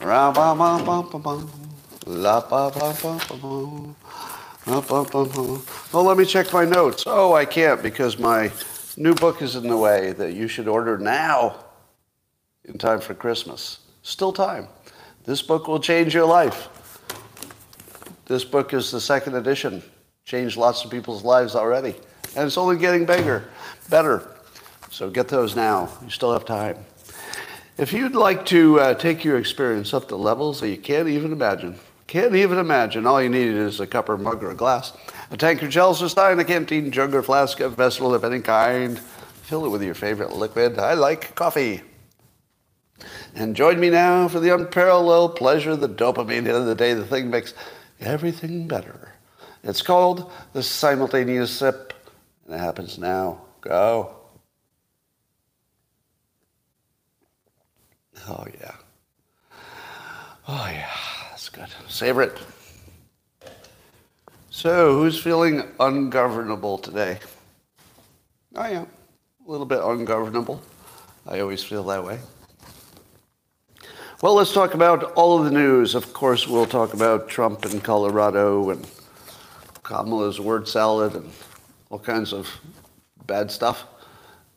Ra ba ba ba ba ba. La ba ba ba ba ba. Oh, let me check my notes. Oh, I can't because my new book is in the way that you should order now in time for Christmas. Still time. This book will change your life. This book is the second edition. Changed lots of people's lives already. And it's only getting bigger, better. So get those now. You still have time. If you'd like to uh, take your experience up to levels that you can't even imagine, can't even imagine, all you need is a cup or mug or a glass, a tankard, chalice or stein, a canteen, jug or flask, a vessel of any kind. Fill it with your favorite liquid. I like coffee. And join me now for the unparalleled pleasure, the dopamine the end of the day. The thing makes everything better. It's called the simultaneous sip, and it happens now. Go. Oh, yeah. Oh, yeah. That's good. Savor it. So, who's feeling ungovernable today? I am. A little bit ungovernable. I always feel that way. Well, let's talk about all of the news. Of course, we'll talk about Trump in Colorado and Kamala's word salad and all kinds of bad stuff.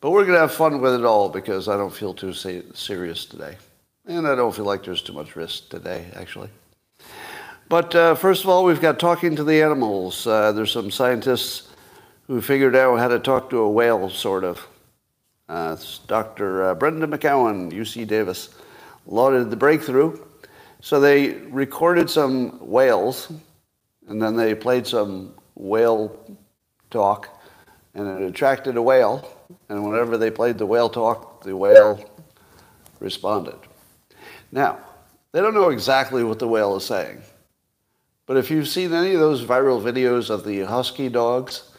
But we're going to have fun with it all because I don't feel too serious today. And I don't feel like there's too much risk today, actually. But uh, first of all, we've got talking to the animals. Uh, there's some scientists who figured out how to talk to a whale, sort of. Uh, Dr. Uh, Brenda McCowan, UC Davis lauded the breakthrough. So they recorded some whales, and then they played some whale talk, and it attracted a whale. And whenever they played the whale talk, the whale responded. Now, they don't know exactly what the whale is saying. But if you've seen any of those viral videos of the husky dogs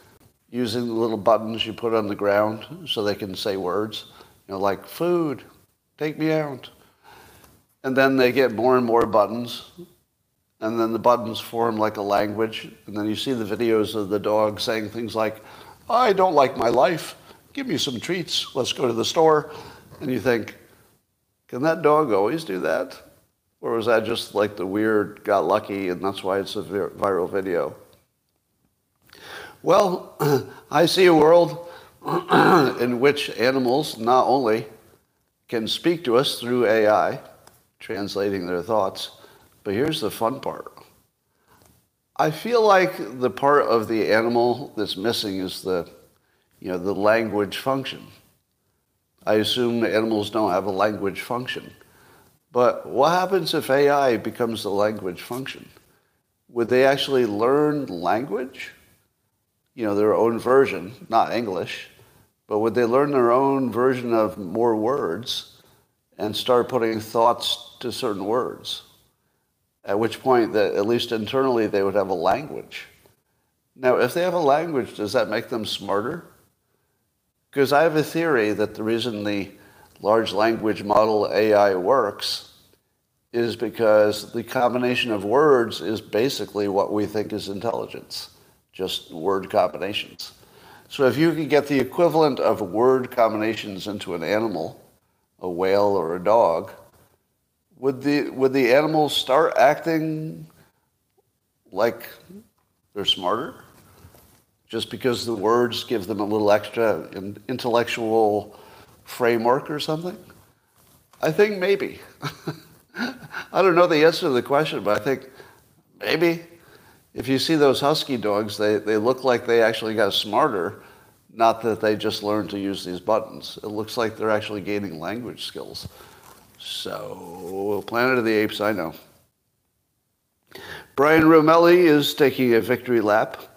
using the little buttons you put on the ground so they can say words, you know, like food, take me out, and then they get more and more buttons. And then the buttons form like a language. And then you see the videos of the dog saying things like, I don't like my life. Give me some treats. Let's go to the store. And you think, can that dog always do that? Or was that just like the weird got lucky and that's why it's a viral video? Well, I see a world in which animals not only can speak to us through AI, translating their thoughts. But here's the fun part. I feel like the part of the animal that's missing is the, you know, the language function. I assume animals don't have a language function. But what happens if AI becomes the language function? Would they actually learn language? You know, their own version, not English, but would they learn their own version of more words and start putting thoughts to certain words. At which point, that at least internally, they would have a language. Now, if they have a language, does that make them smarter? Because I have a theory that the reason the large language model AI works is because the combination of words is basically what we think is intelligence, just word combinations. So if you could get the equivalent of word combinations into an animal, a whale or a dog, would the would the animals start acting like they're smarter just because the words give them a little extra intellectual framework or something? I think maybe. I don't know the answer to the question, but I think maybe if you see those husky dogs, they, they look like they actually got smarter not that they just learned to use these buttons. It looks like they're actually gaining language skills. So, Planet of the Apes, I know. Brian Roemmele is taking a victory lap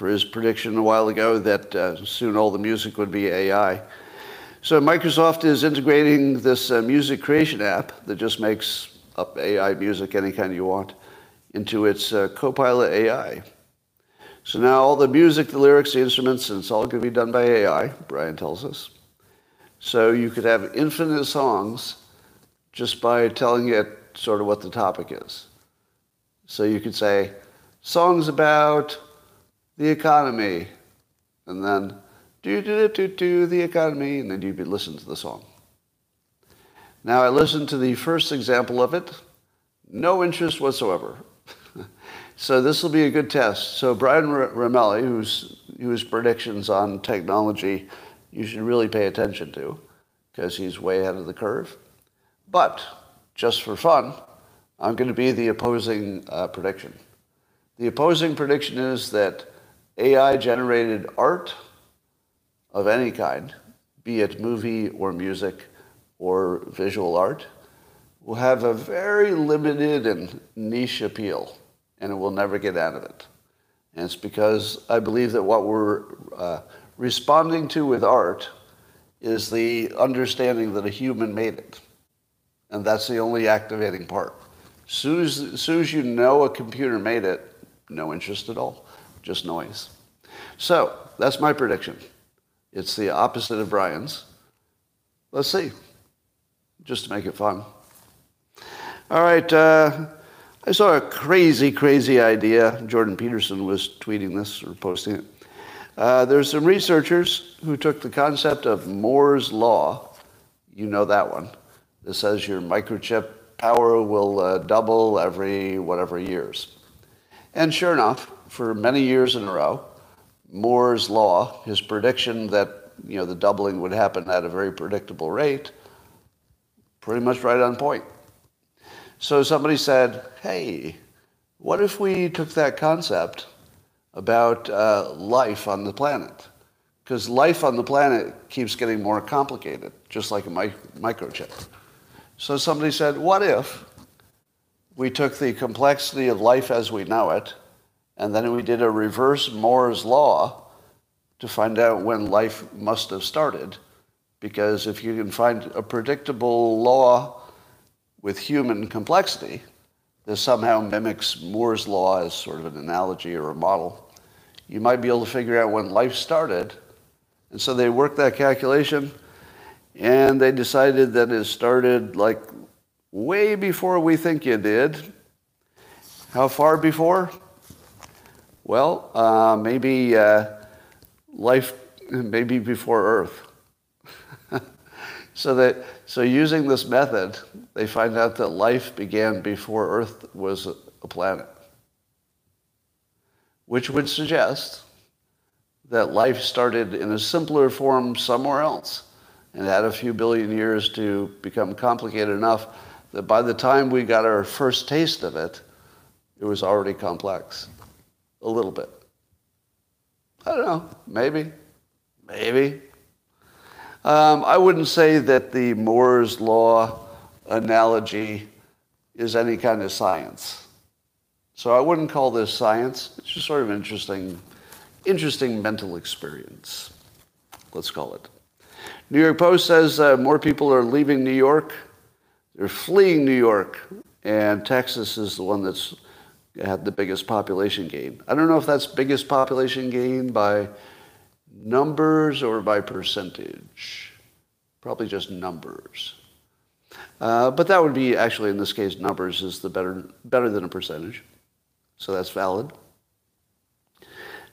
for his prediction a while ago that uh, soon all the music would be AI. So Microsoft is integrating this uh, music creation app that just makes up AI music any kind you want into its uh, Copilot AI. So now all the music, the lyrics, the instruments, and it's all going to be done by AI, Brian tells us. So you could have infinite songs just by telling it sort of what the topic is. So you could say, songs about the economy, and then do do do do do the economy, and then you'd listen to the song. Now I listened to the first example of it, No interest whatsoever. so this will be a good test. So Brian Roemmele, whose, whose predictions on technology you should really pay attention to because he's way ahead of the curve. But just for fun, I'm going to be the opposing uh, prediction. The opposing prediction is that AI generated art of any kind, be it movie or music or visual art, will have a very limited and niche appeal, and it will never get out of it. And it's because I believe that what we're uh, responding to with art is the understanding that a human made it. And that's the only activating part. Soon as soon as you know a computer made it, no interest at all, just noise. So that's my prediction. It's the opposite of Brian's. Let's see, just to make it fun. All right, uh, I saw a crazy, crazy idea. Jordan Peterson was tweeting this or posting it. Uh, there's some researchers who took the concept of Moore's Law, you know that one, that says your microchip power will uh, double every whatever years. And sure enough, for many years in a row, Moore's Law, his prediction that you know, the doubling would happen at a very predictable rate, pretty much right on point. So somebody said, hey, what if we took that concept about uh, life on the planet. Because life on the planet keeps getting more complicated, just like a mi- microchip. So somebody said, what if we took the complexity of life as we know it, and then we did a reverse Moore's law to find out when life must have started? Because if you can find a predictable law with human complexity, that somehow mimics Moore's law as sort of an analogy or a model. You might be able to figure out when life started. And so they worked that calculation and they decided that it started like way before we think it did. How far before? Well, uh, maybe uh, life, maybe before Earth. so that so using this method, they find out that life began before Earth was a planet, which would suggest that life started in a simpler form somewhere else and had a few billion years to become complicated enough that by the time we got our first taste of it, it was already complex. A little bit. I don't know. Maybe. Maybe. Um, I wouldn't say that the Moore's law analogy is any kind of science. So I wouldn't call this science. It's just sort of an interesting, interesting mental experience. Let's call it. New York Post says uh, more people are leaving New York. They're fleeing New York, and Texas is the one that's had the biggest population gain. I don't know if that's biggest population gain by numbers or by percentage? Probably just numbers. Uh, but that would be actually in this case numbers is the better better than a percentage, so that's valid.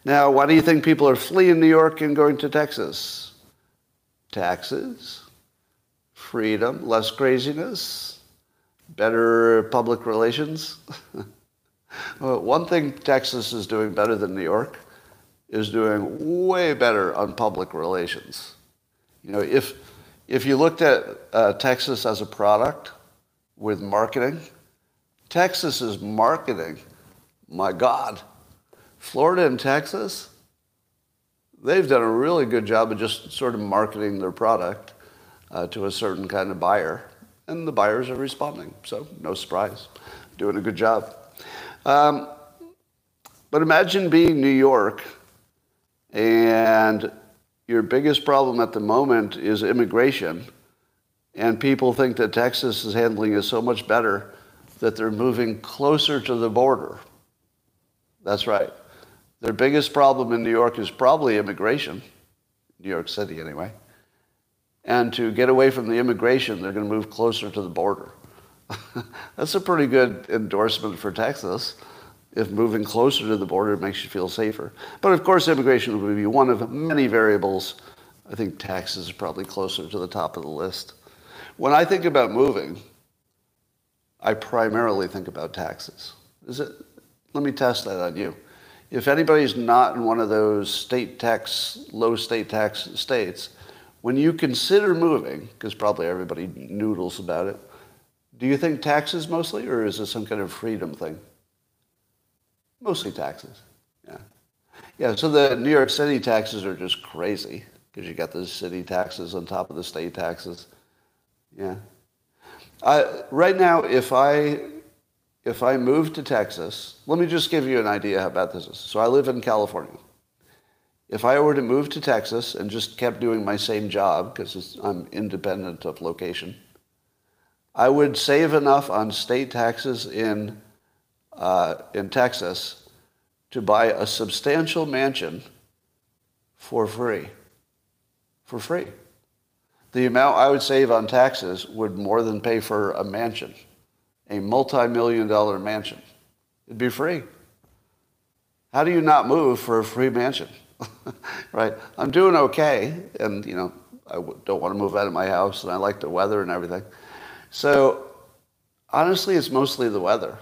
Now, why do you think people are fleeing New York and going to Texas? Taxes, freedom, less craziness, better public relations. well, one thing Texas is doing better than New York is doing way better on public relations. You know, if, if you looked at uh, Texas as a product with marketing, Texas is marketing, my God. Florida and Texas, they've done a really good job of just sort of marketing their product uh, to a certain kind of buyer. And the buyers are responding, so no surprise. Doing a good job. Um, but imagine being New York and your biggest problem at the moment is immigration. And people think that Texas is handling it so much better that they're moving closer to the border. That's right. Their biggest problem in New York is probably immigration, New York City anyway. And to get away from the immigration, they're going to move closer to the border. That's a pretty good endorsement for Texas if moving closer to the border makes you feel safer. But of course, immigration would be one of many variables. I think taxes is probably closer to the top of the list. When I think about moving, I primarily think about taxes. Is it? Let me test that on you. If anybody's not in one of those state tax, low state tax states, when you consider moving, because probably everybody noodles about it, do you think taxes mostly, or is it some kind of freedom thing? Mostly taxes. Yeah. Yeah, so the New York City taxes are just crazy because you got the city taxes on top of the state taxes. Yeah. I, right now, if I if I move to Texas, let me just give you an idea how bad this is. So I live in California. If I were to move to Texas and just kept doing my same job because I'm independent of location, I would save enough on state taxes in uh, in Texas to buy a substantial mansion for free. For free the amount I would save on taxes would more than pay for a mansion, a multi-million dollar mansion. It'd be free. How do you not move for a free mansion? right? I'm doing okay, and you know, I don't want to move out of my house, and I like the weather and everything. So, honestly, it's mostly the weather.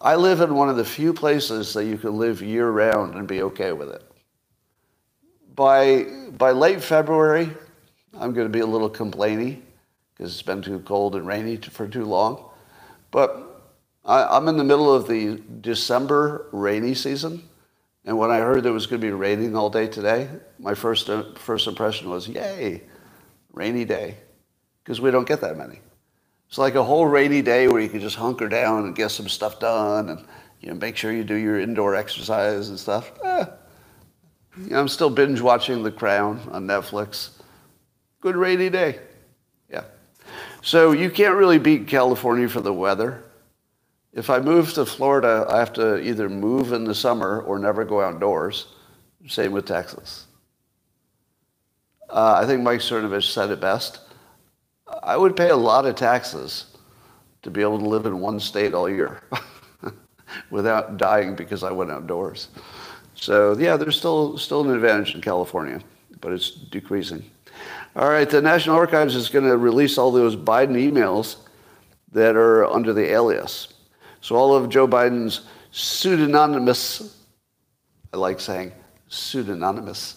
I live in one of the few places that you can live year round and be okay with it. By, by late February, I'm going to be a little complainy because it's been too cold and rainy for too long. But I, am in the middle of the December rainy season. And when I heard it was going to be raining all day today, my first, uh, first impression was, yay, rainy day. Because we don't get that many. It's like a whole rainy day where you can just hunker down and get some stuff done and you know, make sure you do your indoor exercise and stuff. Eh. You know, I'm still binge watching The Crown on Netflix. Good rainy day. Yeah. So you can't really beat California for the weather. If I move to Florida, I have to either move in the summer or never go outdoors. Same with Texas. Uh, I think Mike Cernovich said it best. I would pay a lot of taxes to be able to live in one state all year without dying because I went outdoors. So yeah, there's still still an advantage in California, but it's decreasing. All right, the National Archives is going to release all those Biden emails that are under the alias. So all of Joe Biden's pseudonymous, I like saying pseudonymous.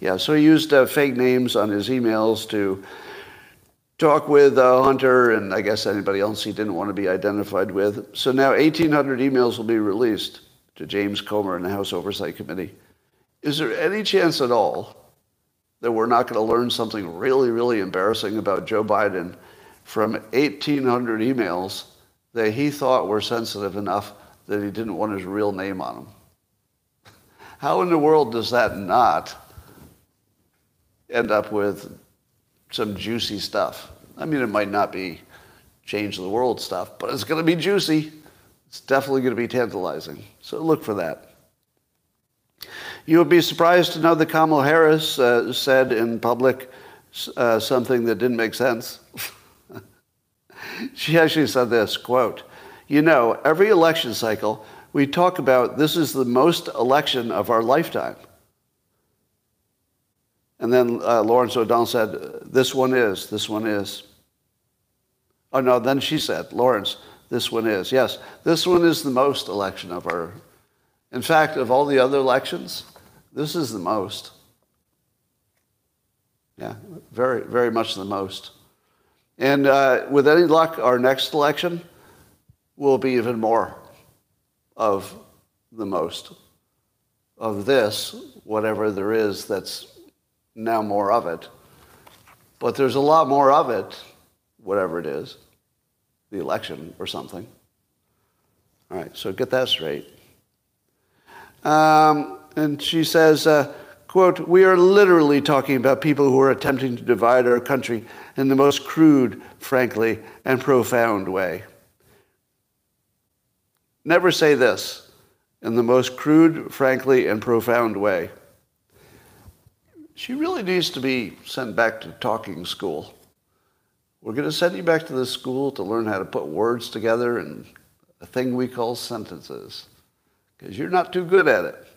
Yeah, so he used uh, fake names on his emails to talk with uh, Hunter and I guess anybody else he didn't want to be identified with. So now 1,800 emails will be released to James Comer and the House Oversight Committee. Is there any chance at all that we're not going to learn something really, really embarrassing about Joe Biden from 1,800 emails that he thought were sensitive enough that he didn't want his real name on them. How in the world does that not end up with some juicy stuff? I mean, it might not be change the world stuff, but it's going to be juicy. It's definitely going to be tantalizing. So look for that. You would be surprised to know that Kamala Harris uh, said in public uh, something that didn't make sense. she actually said this, quote, you know, every election cycle, we talk about this is the most election of our lifetime. And then uh, Lawrence O'Donnell said, this one is, this one is. Oh, no, then she said, Lawrence, this one is. Yes, this one is the most election of our. In fact, of all the other elections, this is the most. Yeah, very, very much the most. And uh, with any luck, our next election will be even more of the most of this, whatever there is that's now more of it. But there's a lot more of it, whatever it is, the election or something. All right, so get that straight. Um, and she says, uh, quote, we are literally talking about people who are attempting to divide our country in the most crude, frankly, and profound way. Never say this in the most crude, frankly, and profound way. She really needs to be sent back to talking school. We're going to send you back to the school to learn how to put words together in a thing we call sentences, because you're not too good at it.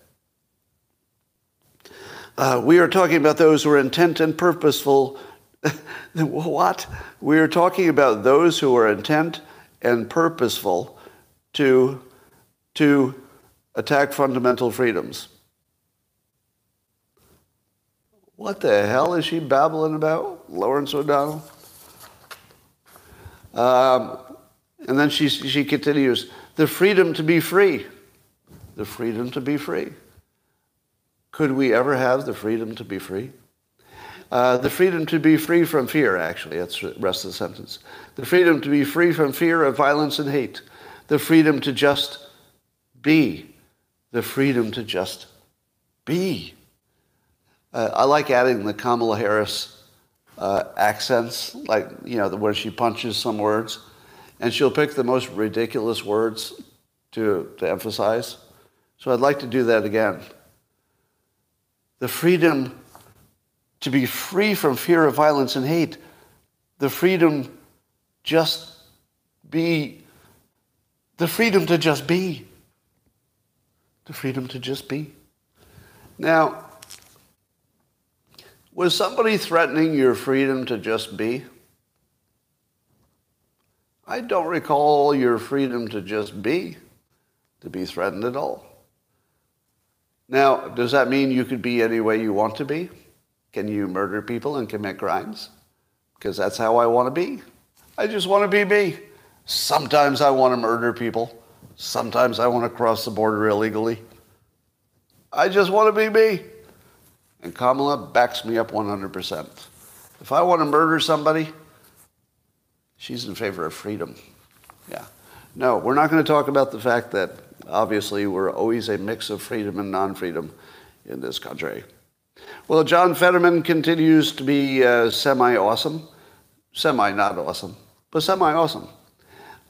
Uh, we are talking about those who are intent and purposeful what? We are talking about those who are intent and purposeful to, to attack fundamental freedoms. What the hell is she babbling about, Lawrence O'Donnell? Um, and then she, she continues, the freedom to be free. The freedom to be free. Could we ever have the freedom to be free? Uh, the freedom to be free from fear, actually, that's the rest of the sentence. The freedom to be free from fear of violence and hate. The freedom to just be. The freedom to just be. Uh, I like adding the Kamala Harris uh, accents, like, you know, where she punches some words, and she'll pick the most ridiculous words to, to emphasize. So I'd like to do that again. The freedom to be free from fear of violence and hate, the freedom just be, the freedom to just be, the freedom to just be. Now, was somebody threatening your freedom to just be? I don't recall your freedom to just be, to be threatened at all. Now, does that mean you could be any way you want to be? Can you murder people and commit crimes? Because that's how I want to be. I just want to be me. Sometimes I want to murder people. Sometimes I want to cross the border illegally. I just want to be me. And Kamala backs me up 100%. If I want to murder somebody, she's in favor of freedom. Yeah. No, we're not going to talk about the fact that obviously we're always a mix of freedom and non freedom in this country. Well, John Fetterman continues to be uh, semi awesome, semi not awesome, but semi awesome,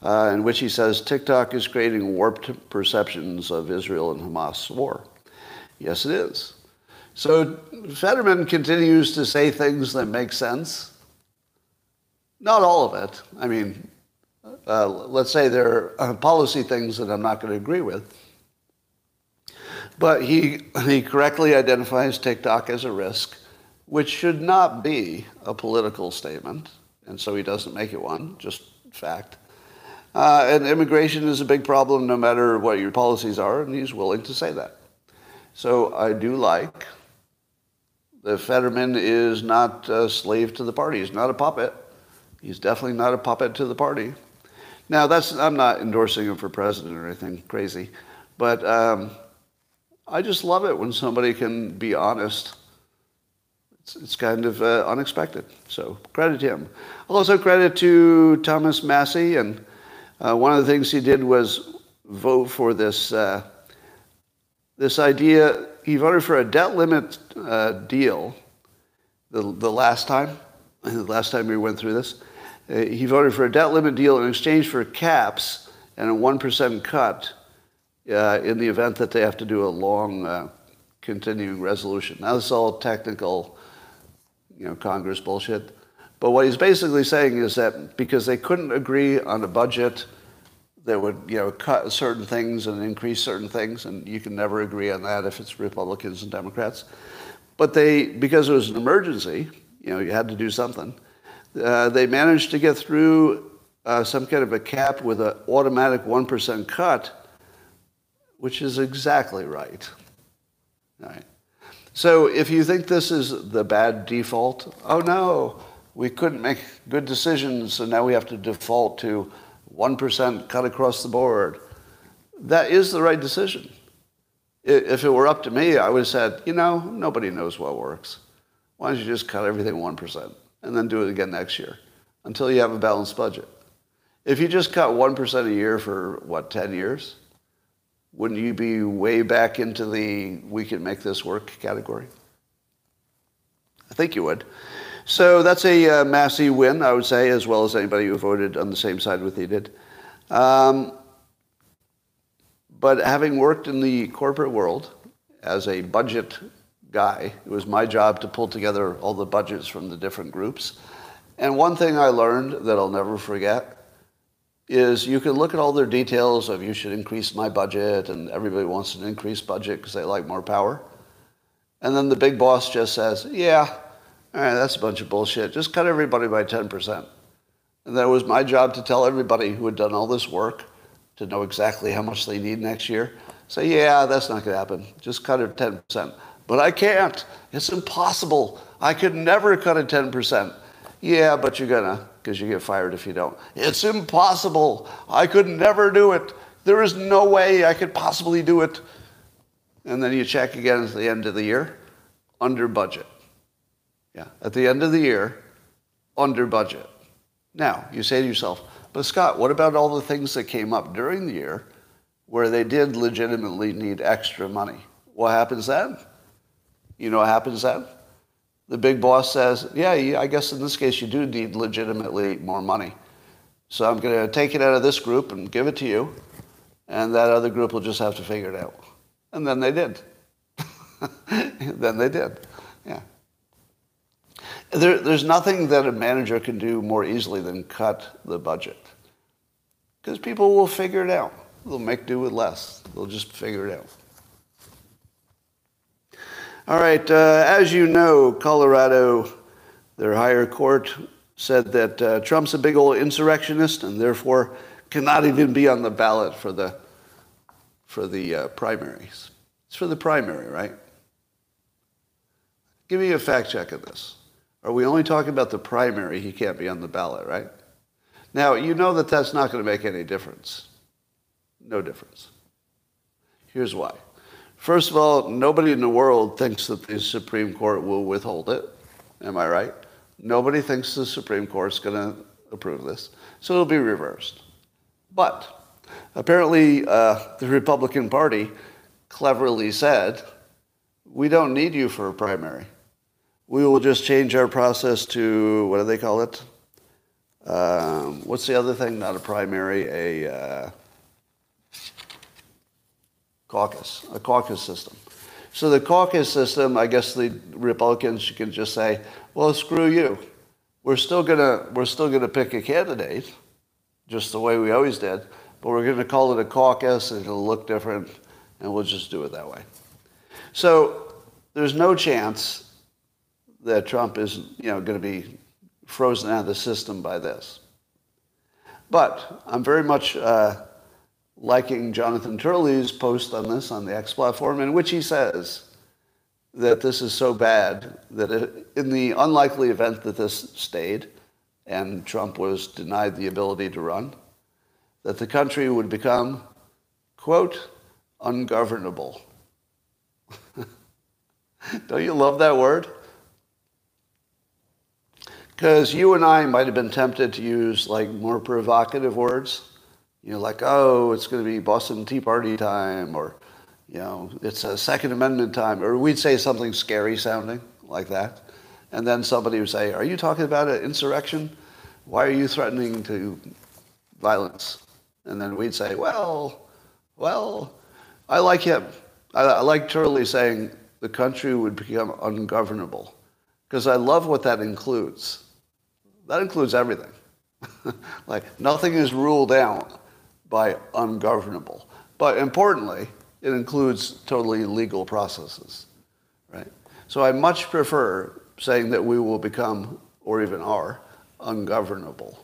uh, in which he says TikTok is creating warped perceptions of Israel and Hamas war. Yes, it is. So Fetterman continues to say things that make sense. Not all of it. I mean, uh, let's say there are policy things that I'm not going to agree with. But he, he correctly identifies TikTok as a risk, which should not be a political statement. And so he doesn't make it one, just fact. Uh, and immigration is a big problem no matter what your policies are, and he's willing to say that. So I do like the Fetterman is not a slave to the party. He's not a puppet. He's definitely not a puppet to the party. Now, that's I'm not endorsing him for president or anything crazy, but um, I just love it when somebody can be honest. It's, it's kind of uh, unexpected. So credit him. Also credit to Thomas Massie. and uh, one of the things he did was vote for this uh, this idea he voted for a debt limit uh, deal the, the last time, the last time we went through this. Uh, he voted for a debt limit deal in exchange for caps and a 1% cut uh, in the event that they have to do a long uh, continuing resolution. Now, this is all technical, you know, Congress bullshit. But what he's basically saying is that because they couldn't agree on a budget that would you know cut certain things and increase certain things, and you can never agree on that if it's Republicans and Democrats. But they, because it was an emergency, you know, you had to do something. Uh, they managed to get through uh, some kind of a cap with an automatic one percent cut, which is exactly right. All right. So if you think this is the bad default, oh no, we couldn't make good decisions, so now we have to default to 1% cut across the board. That is the right decision. If it were up to me, I would have said, you know, nobody knows what works. Why don't you just cut everything 1% and then do it again next year until you have a balanced budget? If you just cut 1% a year for, what, 10 years, wouldn't you be way back into the we can make this work category? I think you would. So that's a uh, win, I would say, as well as anybody who voted on the same side with he did. Um, but having worked in the corporate world as a budget guy, it was my job to pull together all the budgets from the different groups. And one thing I learned that I'll never forget is you can look at all their details of you should increase my budget and everybody wants an increased budget because they like more power. And then the big boss just says, yeah, All right, that's a bunch of bullshit. Just cut everybody by 10%. And that was my job to tell everybody who had done all this work to know exactly how much they need next year. Say, yeah, that's not going to happen. Just cut it 10%. But I can't. It's impossible. I could never cut it 10%. Yeah, but you're going to, because you get fired if you don't. It's impossible. I could never do it. There is no way I could possibly do it. And then you check again at the end of the year, under budget. Yeah, at the end of the year, under budget. Now, you say to yourself, but Scott, what about all the things that came up during the year where they did legitimately need extra money? What happens then? You know what happens then? The big boss says, yeah, I guess in this case you do need legitimately more money. So I'm going to take it out of this group and give it to you, and that other group will just have to figure it out. And then they did. then they did. Yeah. There, there's nothing that a manager can do more easily than cut the budget. Because people will figure it out. They'll make do with less. They'll just figure it out. All right, uh, as you know, Colorado, their higher court said that uh, Trump's a big old insurrectionist and therefore cannot even be on the ballot for the, for the uh, primaries. It's for the primary, right? Give me a fact check of this. Are we only talking about the primary? He can't be on the ballot, right? Now, you know that that's not going to make any difference. No difference. Here's why. First of all, nobody in the world thinks that the Supreme Court will withhold it. Am I right? Nobody thinks the Supreme Court's going to approve this. So it'll be reversed. But apparently, uh, the Republican Party cleverly said, we don't need you for a primary we will just change our process to what do they call it? Um, what's the other thing? Not a primary, a uh, caucus, a caucus system. So the caucus system, I guess the Republicans can just say, "Well, screw you. We're still gonna we're still gonna pick a candidate, just the way we always did, but we're gonna call it a caucus, and it'll look different, and we'll just do it that way." So there's no chance that Trump is you know, going to be frozen out of the system by this. But I'm very much uh, liking Jonathan Turley's post on this on the X platform, in which he says that this is so bad that it, in the unlikely event that this stayed and Trump was denied the ability to run, that the country would become, quote, ungovernable. Don't you love that word? Because you and I might have been tempted to use like more provocative words. You know, like, oh, it's going to be Boston Tea Party time, or, you know, it's a Second Amendment time, or we'd say something scary sounding like that. And then somebody would say, are you talking about an insurrection? Why are you threatening to violence? And then we'd say, well, well, I like him. I, I like Turley saying the country would become ungovernable because I love what that includes. That includes everything. like nothing is ruled out by ungovernable. But importantly, it includes totally legal processes, right? So I much prefer saying that we will become, or even are, ungovernable.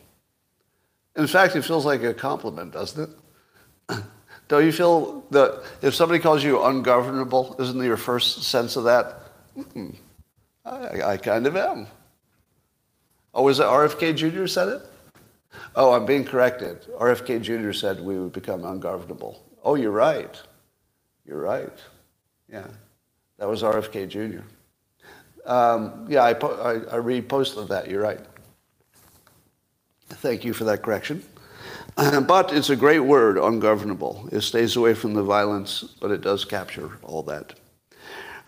In fact, it feels like a compliment, doesn't it? Don't you feel that if somebody calls you ungovernable, isn't your first sense of that? Mm-mm. I, I kind of am. Oh, was it RFK Jr. said it? Oh, I'm being corrected. RFK Jr. said we would become ungovernable. Oh, you're right. You're right. Yeah, that was RFK Jr. Um, yeah, I, po- I, I reposted that. You're right. Thank you for that correction. but it's a great word, ungovernable. It stays away from the violence, but it does capture all that.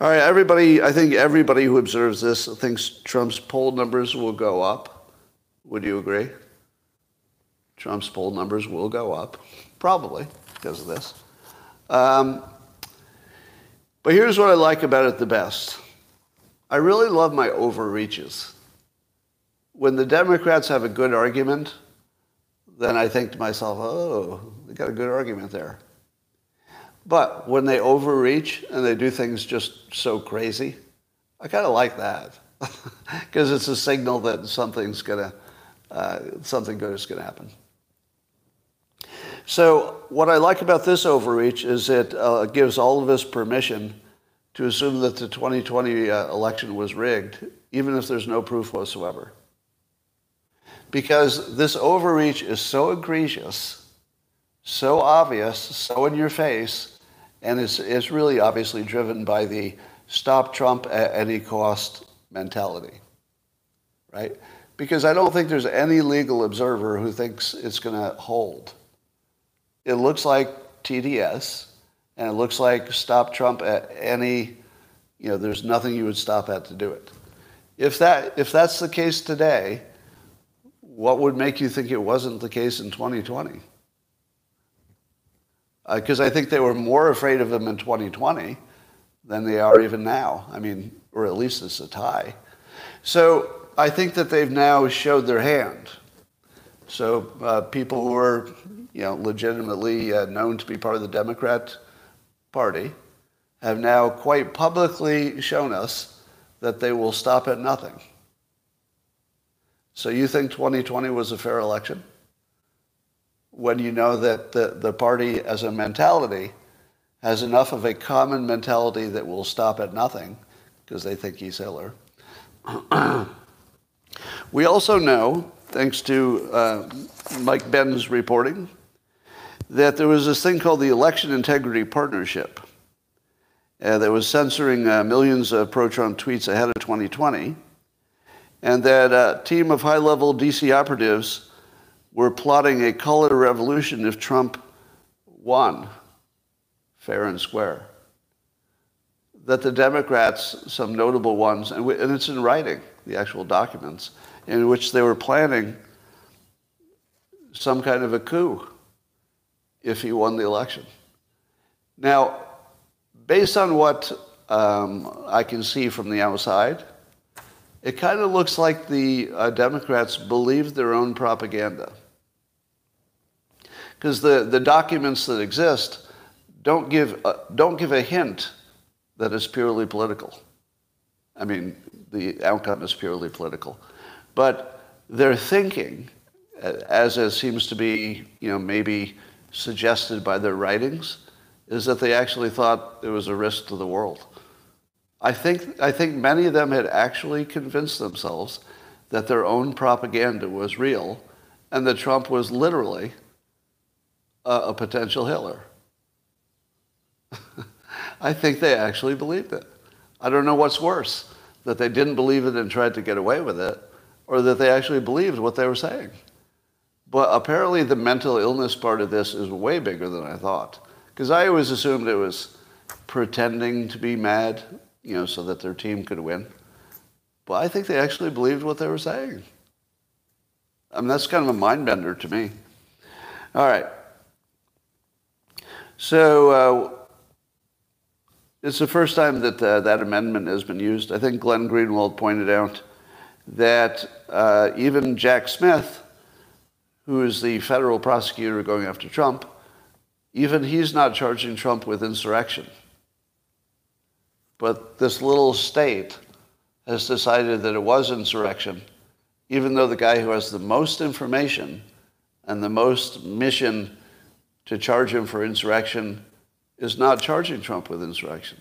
All right, everybody, I think everybody who observes this thinks Trump's poll numbers will go up. Would you agree? Trump's poll numbers will go up, probably because of this. Um, but here's what I like about it the best I really love my overreaches. When the Democrats have a good argument, then I think to myself, oh, they got a good argument there. But when they overreach and they do things just so crazy, I kind of like that. because it's a signal that something's gonna uh, something good is gonna happen. So what I like about this overreach is it uh, gives all of us permission to assume that the 2020 uh, election was rigged, even if there's no proof whatsoever. Because this overreach is so egregious, so obvious, so in your face, and it's, it's really obviously driven by the stop Trump at any cost mentality, right? Because I don't think there's any legal observer who thinks it's going to hold. It looks like TDS, and it looks like stop Trump at any, you know, there's nothing you would stop at to do it. If, that, if that's the case today, what would make you think it wasn't the case in 2020? Because uh, I think they were more afraid of him in 2020 than they are even now. I mean, or at least it's a tie. So I think that they've now showed their hand. So uh, people who are, you know, legitimately uh, known to be part of the Democrat Party have now quite publicly shown us that they will stop at nothing. So you think 2020 was a fair election? When you know that the, the party as a mentality has enough of a common mentality that will stop at nothing because they think he's Hitler. we also know, thanks to uh, Mike Benz's reporting, that there was this thing called the Election Integrity Partnership uh, that was censoring uh, millions of pro-Trump tweets ahead of 2020, and that a team of high-level DC operatives were plotting a color revolution if Trump won fair and square. That the Democrats, some notable ones, and, it's in writing, the actual documents, in which they were planning some kind of a coup if he won the election. Now, based on what um, I can see from the outside, it kind of looks like the uh, Democrats believed their own propaganda. Because the, the documents that exist don't give, a, don't give a hint that it's purely political. I mean, the outcome is purely political. But their thinking, as it seems to be, you know, maybe suggested by their writings, is that they actually thought it was a risk to the world. I think, I think many of them had actually convinced themselves that their own propaganda was real and that Trump was literally a, a potential Hitler. I think they actually believed it. I don't know what's worse, that they didn't believe it and tried to get away with it, or that they actually believed what they were saying. But apparently the mental illness part of this is way bigger than I thought. Because I always assumed it was pretending to be mad, you know, so that their team could win. But I think they actually believed what they were saying. I mean, that's kind of a mind bender to me. All right. So, uh, it's the first time that uh, that amendment has been used. I think Glenn Greenwald pointed out that uh, even Jack Smith, who is the federal prosecutor going after Trump, even he's not charging Trump with insurrection. But this little state has decided that it was insurrection, even though the guy who has the most information and the most mission to charge him for insurrection is not charging Trump with insurrection.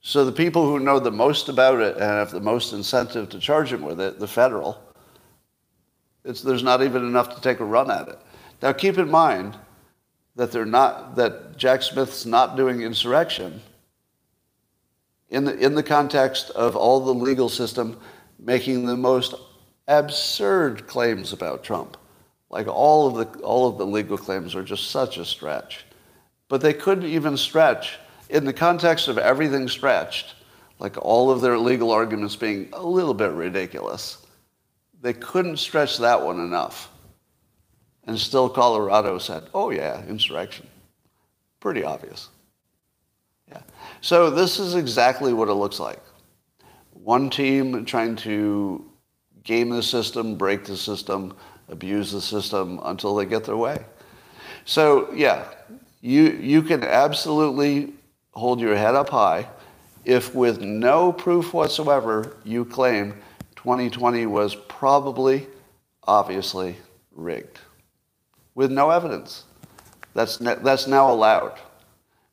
So the people who know the most about it and have the most incentive to charge him with it, the federal, there's not even enough to take a run at it. Now keep in mind that they're not that Jack Smith's not doing insurrection in the, in the context of all the legal system making the most absurd claims about Trump. Like all of the all of the legal claims are just such a stretch. But they couldn't even stretch, in the context of everything stretched, like all of their legal arguments being a little bit ridiculous, they couldn't stretch that one enough. And still Colorado said, oh yeah, insurrection. Pretty obvious. Yeah. So this is exactly what it looks like. One team trying to game the system, break the system, abuse the system until they get their way. So yeah, you, you can absolutely hold your head up high if with no proof whatsoever you claim 2020 was probably, obviously rigged. With no evidence. That's, that's now allowed.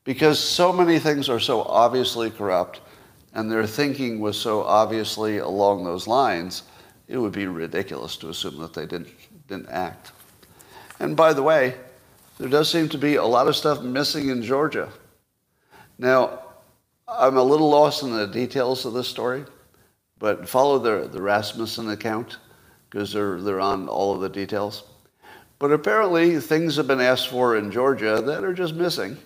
Because so many things are so obviously corrupt and their thinking was so obviously along those lines, it would be ridiculous to assume that they didn't, didn't act. And by the way, there does seem to be a lot of stuff missing in Georgia. Now, I'm a little lost in the details of this story, but follow the, the Rasmussen account because they're, they're on all of the details. But apparently, things have been asked for in Georgia that are just missing.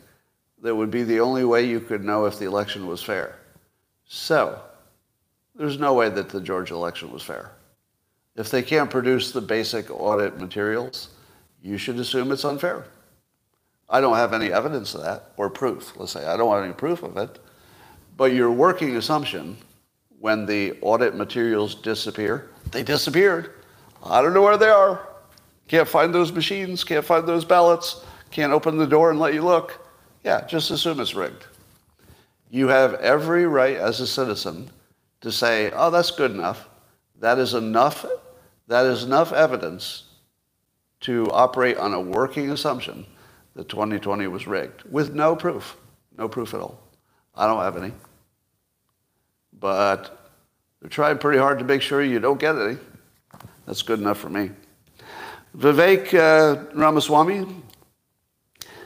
That would be the only way you could know if the election was fair. So, there's no way that the Georgia election was fair. If they can't produce the basic audit materials, you should assume it's unfair. I don't have any evidence of that or proof. Let's say I don't have any proof of it. But your working assumption when the audit materials disappear, they disappeared. I don't know where they are. Can't find those machines, can't find those ballots, can't open the door and let you look. Yeah, just assume it's rigged. You have every right as a citizen to say, oh, that's good enough. That is enough, that is enough evidence to operate on a working assumption that 2020 was rigged with no proof, no proof at all. I don't have any. But they're trying pretty hard to make sure you don't get any. That's good enough for me. Vivek uh, Ramaswamy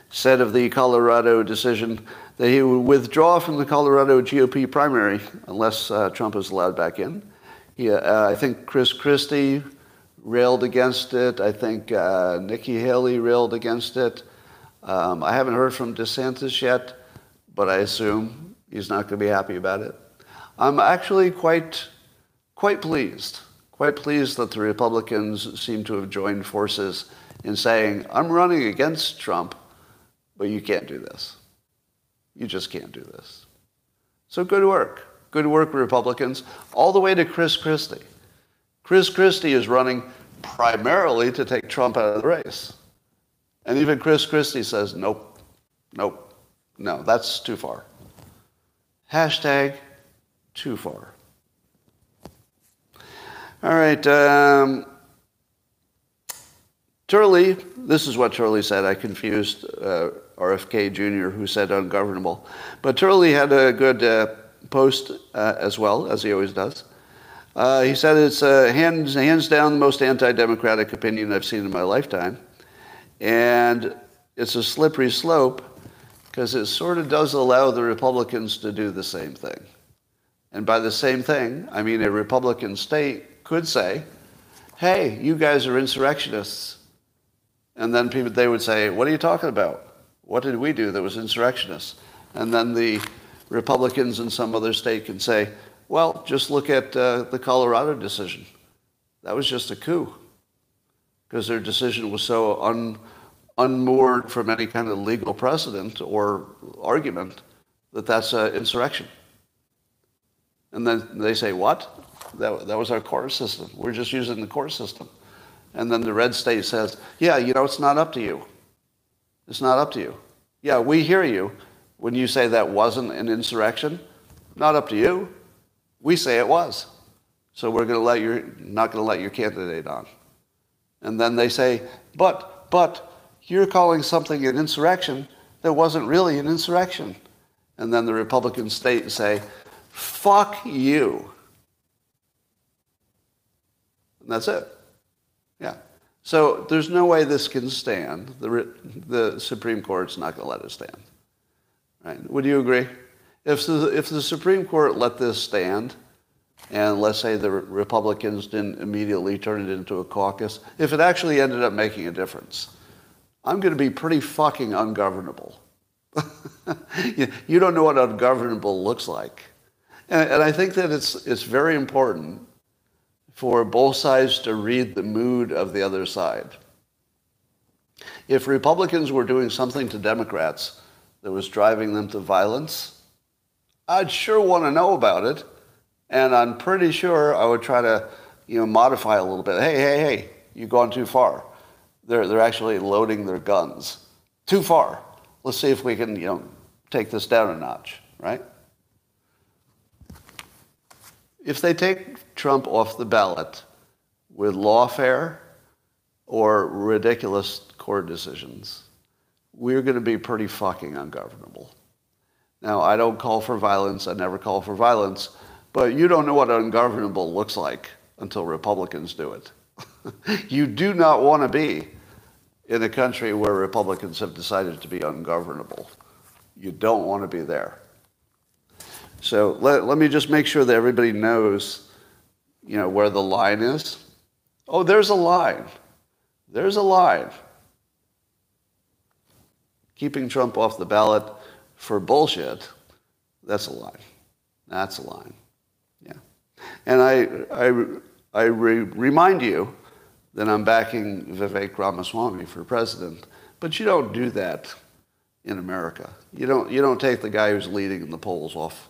said of the Colorado decision that he would withdraw from the Colorado GOP primary unless uh, Trump is allowed back in. He, uh, I think Chris Christie railed against it. I think uh, Nikki Haley railed against it. Um, I haven't heard from DeSantis yet, but I assume he's not going to be happy about it. I'm actually quite, quite pleased, quite pleased that the Republicans seem to have joined forces in saying, I'm running against Trump, but you can't do this. You just can't do this. So good work. Good work, Republicans, all the way to Chris Christie. Chris Christie is running primarily to take Trump out of the race. And even Chris Christie says, nope, nope, no, that's too far. Hashtag too far. All right. Um, Turley, this is what Turley said. I confused uh, RFK Jr., who said ungovernable. But Turley had a good uh, post uh, as well, as he always does. Uh, he said it's uh, hands, hands down the most anti democratic opinion I've seen in my lifetime. And it's a slippery slope because it sort of does allow the Republicans to do the same thing. And by the same thing, I mean a Republican state could say, hey, you guys are insurrectionists. And then people, they would say, what are you talking about? What did we do that was insurrectionists? And then the Republicans in some other state can say, well, just look at uh, the Colorado decision. That was just a coup because their decision was so un, unmoored from any kind of legal precedent or argument that that's an insurrection. And then they say, what? That, that was our court system. We're just using the court system. And then the red state says, yeah, you know, it's not up to you. It's not up to you. Yeah, we hear you when you say that wasn't an insurrection. Not up to you. We say it was. So we're going to let your, not going to let your candidate on. And then they say, but, but, you're calling something an insurrection that wasn't really an insurrection. And then the Republican state say, fuck you. And that's it. Yeah. So there's no way this can stand. The, the Supreme Court's not going to let it stand. Right? Would you agree? If the, if the Supreme Court let this stand, and let's say the Republicans didn't immediately turn it into a caucus, if it actually ended up making a difference, I'm going to be pretty fucking ungovernable. you don't know what ungovernable looks like. And, and I think that it's, it's very important for both sides to read the mood of the other side. If Republicans were doing something to Democrats that was driving them to violence, I'd sure want to know about it. And I'm pretty sure I would try to, you know, modify a little bit. Hey, hey, hey, you've gone too far. They're, they're actually loading their guns. Too far. Let's see if we can, you know, take this down a notch, right? if they take Trump off the ballot with lawfare or ridiculous court decisions, we're going to be pretty fucking ungovernable. Now, I don't call for violence. I never call for violence. But you don't know what ungovernable looks like until Republicans do it. you do not want to be in a country where Republicans have decided to be ungovernable. You don't want to be there. So let, let me just make sure that everybody knows, you know, where the line is. Oh, there's a line. There's a line. Keeping Trump off the ballot for bullshit, that's a lie. That's a lie. Yeah. And I, I, I re- remind you that I'm backing Vivek Ramaswamy for president, but you don't do that in America. You don't, you don't take the guy who's leading in the polls off,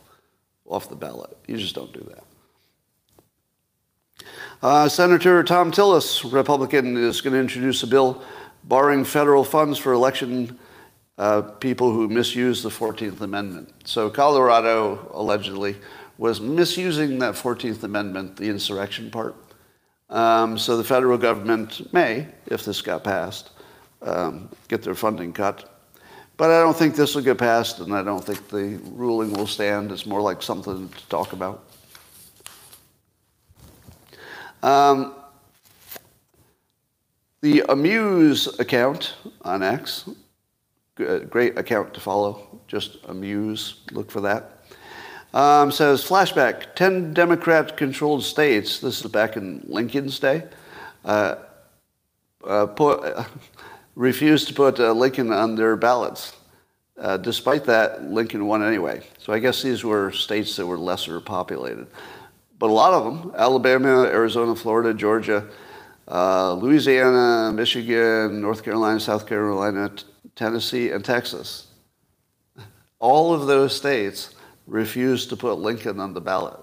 off the ballot. You just don't do that. Uh, Senator Thom Tillis, Republican, is going to introduce a bill barring federal funds for election uh, people who misuse the 14th Amendment. So Colorado allegedly was misusing that 14th Amendment, the insurrection part. Um, so the federal government may, if this got passed, um, get their funding cut. But I don't think this will get passed, and I don't think the ruling will stand. It's more like something to talk about. Um, the Amuse account on X great account to follow. Just amuse, look for that. Um, says flashback 10 Democrat controlled states, this is back in Lincoln's day, uh, uh, put, uh, refused to put uh, Lincoln on their ballots. Uh, despite that, Lincoln won anyway. So I guess these were states that were lesser populated. But a lot of them Alabama, Arizona, Florida, Georgia, uh, Louisiana, Michigan, North Carolina, South Carolina, Tennessee, and Texas. All of those states refused to put Lincoln on the ballot.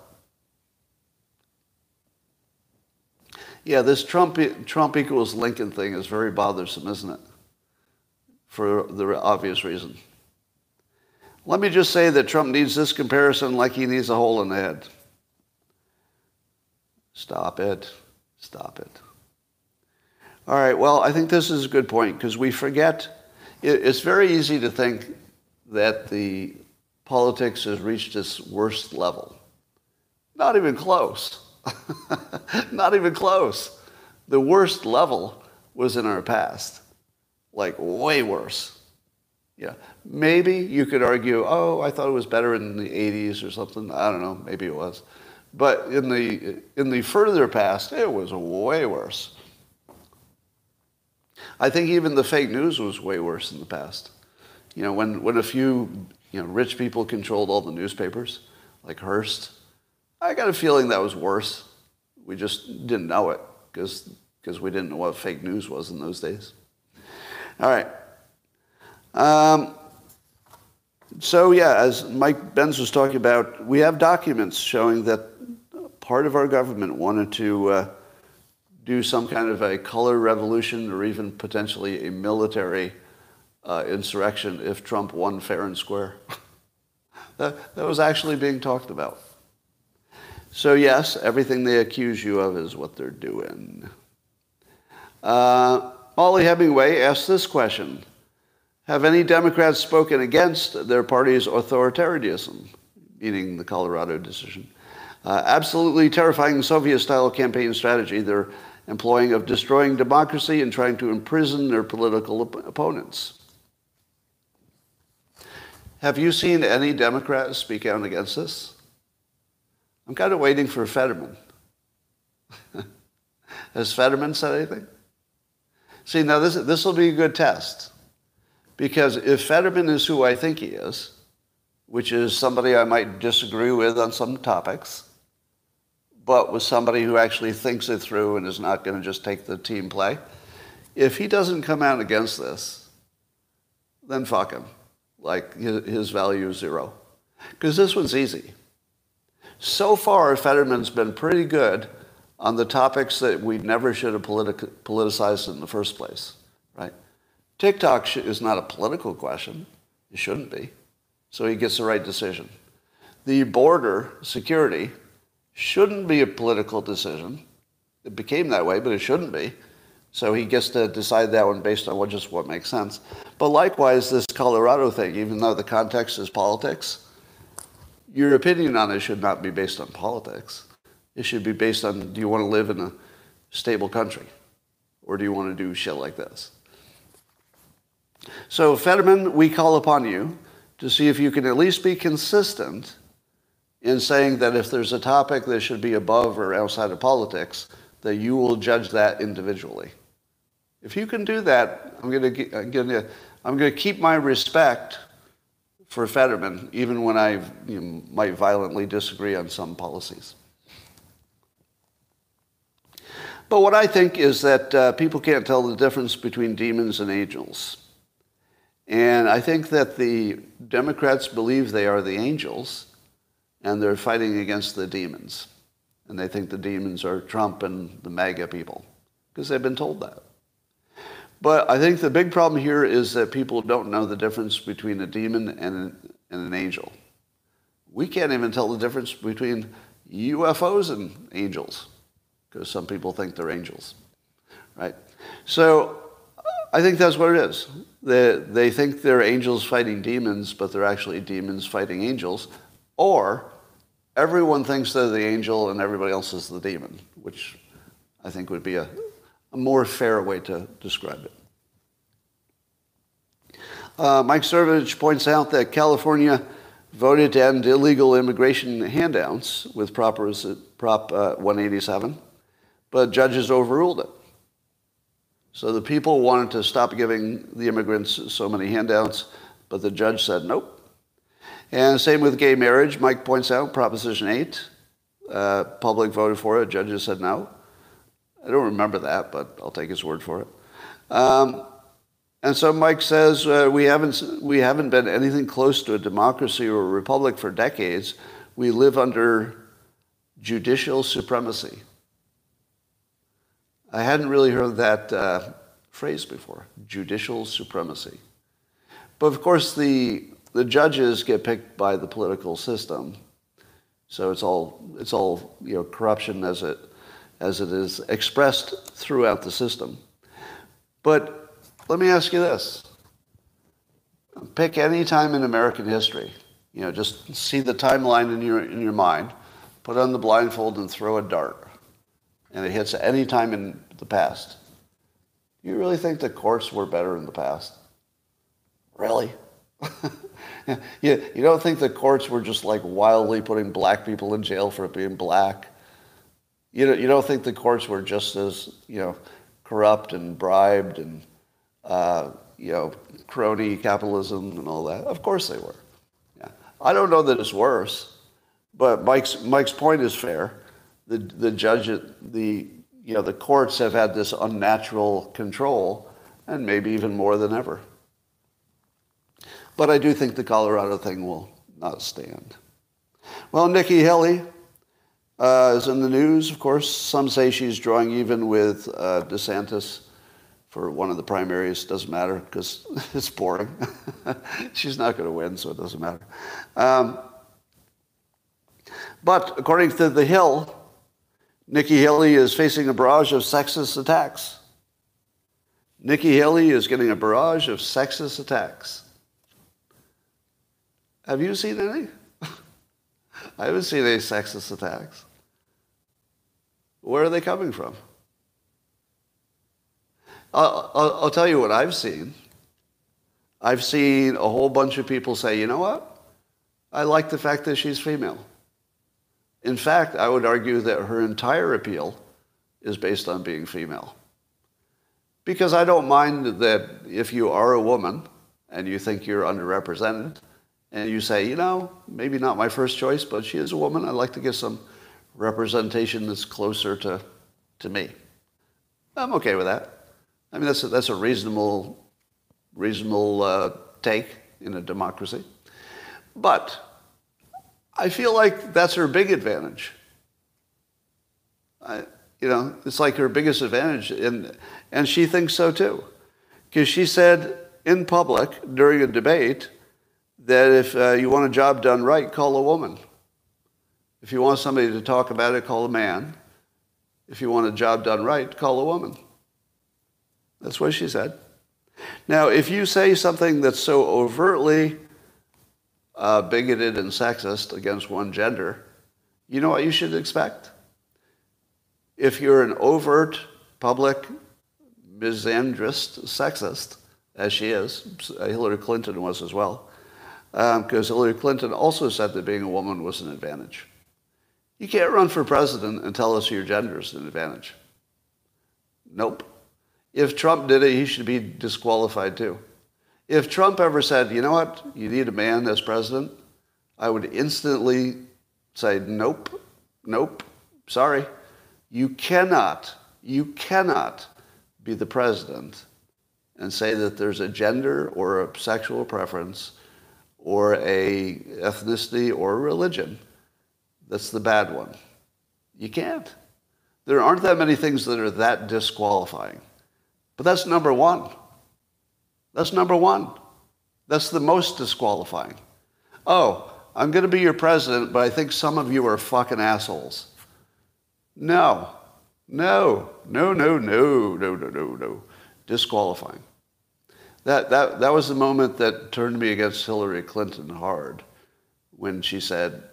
Yeah, this Trump, Trump equals Lincoln thing is very bothersome, isn't it? For the obvious reason. Let me just say that Trump needs this comparison like he needs a hole in the head. Stop it. Stop it. All right, well, I think this is a good point because we forget it's very easy to think that the politics has reached its worst level. Not even close. Not even close. The worst level was in our past, like way worse. Yeah, maybe you could argue, oh, I thought it was better in the 80s or something. I don't know, maybe it was. But in the, in the further past, it was way worse. I think even the fake news was way worse in the past. You know, when, when a few you know, rich people controlled all the newspapers, like Hearst, I got a feeling that was worse. We just didn't know it because we didn't know what fake news was in those days. All right. Um, so, yeah, as Mike Benz was talking about, we have documents showing that part of our government wanted to. Uh, do some kind of a color revolution or even potentially a military uh, insurrection if Trump won fair and square. that, that was actually being talked about. So, yes, everything they accuse you of is what they're doing. Uh, Mollie Hemingway asked this question Have any Democrats spoken against their party's authoritarianism, meaning the Colorado decision? Uh, absolutely terrifying Soviet style campaign strategy. They're employing of destroying democracy and trying to imprison their political op- opponents. Have you seen any Democrats speak out against this? I'm kind of waiting for Fetterman. Has Fetterman said anything? See, now this, this will be a good test. Because if Fetterman is who I think he is, which is somebody I might disagree with on some topics, but with somebody who actually thinks it through and is not going to just take the team play. If he doesn't come out against this, then fuck him. Like his, value is zero. Because this one's easy. So far, Fetterman's been pretty good on the topics that we never should have politi- politicized in the first place, right? TikTok is not a political question. It shouldn't be. So he gets the right decision. The border security shouldn't be a political decision. It became that way, but it shouldn't be. So he gets to decide that one based on what just what makes sense. But likewise, this Colorado thing, even though the context is politics, your opinion on it should not be based on politics. It should be based on do you want to live in a stable country or do you want to do shit like this? So, Fetterman, we call upon you to see if you can at least be consistent in saying that if there's a topic that should be above or outside of politics, that you will judge that individually. If you can do that, I'm going to, I'm going to, I'm going to keep my respect for Fetterman, even when I you know, might violently disagree on some policies. But what I think is that uh, people can't tell the difference between demons and angels. And I think that the Democrats believe they are the angels, and they're fighting against the demons. And they think the demons are Trump and the MAGA people, because they've been told that. But I think the big problem here is that people don't know the difference between a demon and an, and an angel. We can't even tell the difference between UFOs and angels, because some people think they're angels, right? So I think that's what it is. They, they think they're angels fighting demons, but they're actually demons fighting angels. Or everyone thinks they're the angel and everybody else is the demon, which I think would be a, a more fair way to describe it. Uh, Mike Cernovich points out that California voted to end illegal immigration handouts with Prop, Prop uh, 187, but judges overruled it. So the people wanted to stop giving the immigrants so many handouts, but the judge said nope. And same with gay marriage. Mike points out Proposition 8. Uh, public voted for it. Judges said no. I don't remember that, but I'll take his word for it. Um, and so Mike says uh, we, haven't, we haven't been anything close to a democracy or a republic for decades. We live under judicial supremacy. I hadn't really heard that uh, phrase before judicial supremacy. But of course, the, the judges get picked by the political system. So it's all, it's all you know, corruption as it, as it is expressed throughout the system. But let me ask you this. Pick any time in American history. You know, just see the timeline in your, in your mind, put on the blindfold and throw a dart. And it hits any time in the past. Do you really think the courts were better in the past? Really? you, you don't think the courts were just like wildly putting black people in jail for being black? You don't, you don't think the courts were just as, you know, corrupt and bribed and, uh, you know, crony capitalism and all that? Of course they were. Yeah. I don't know that it's worse, but Mike's, Mike's point is fair. The, the judge, the, you know, the courts have had this unnatural control, and maybe even more than ever. But I do think the Colorado thing will not stand. Well, Nikki Haley uh, is in the news, of course. Some say she's drawing even with uh, DeSantis for one of the primaries. Doesn't matter because it's boring. she's not going to win, so it doesn't matter. Um, but according to The Hill, Nikki Haley is facing a barrage of sexist attacks. Nikki Haley is getting a barrage of sexist attacks. Have you seen any? I haven't seen any sexist attacks. Where are they coming from? I'll, I'll, I'll, tell you what I've seen. I've seen a whole bunch of people say, you know what? I like the fact that she's female. In fact, I would argue that her entire appeal is based on being female. Because I don't mind that if you are a woman and you think you're underrepresented, and you say, you know, maybe not my first choice, but she is a woman, I'd like to get some representation that's closer to, to me. I'm okay with that. I mean, that's a, that's a reasonable, reasonable uh, take in a democracy. But I feel like that's her big advantage. I, you know, it's like her biggest advantage, and, and she thinks so too. Because she said in public during a debate that if uh, you want a job done right, call a woman. If you want somebody to talk about it, call a man. If you want a job done right, call a woman. That's what she said. Now, if you say something that's so overtly uh, bigoted and sexist against one gender, you know what you should expect? If you're an overt, public, misandrist, sexist, as she is, Hillary Clinton was as well, because um, Hillary Clinton also said that being a woman was an advantage. You can't run for president and tell us your gender is an advantage. Nope. If Trump did it, he should be disqualified too. If Trump ever said, you know what, you need a man as president, I would instantly say, nope, nope, sorry. You cannot, you cannot be the president and say that there's a gender or a sexual preference or a ethnicity or a religion that's the bad one. You can't. There aren't that many things that are that disqualifying. But that's number one. That's number one. That's the most disqualifying. Oh, I'm going to be your president, but I think some of you are fucking assholes. No, no, no, no, no, no, no, no, no. Disqualifying. That, that, that was the moment that turned me against Hillary Clinton hard when she said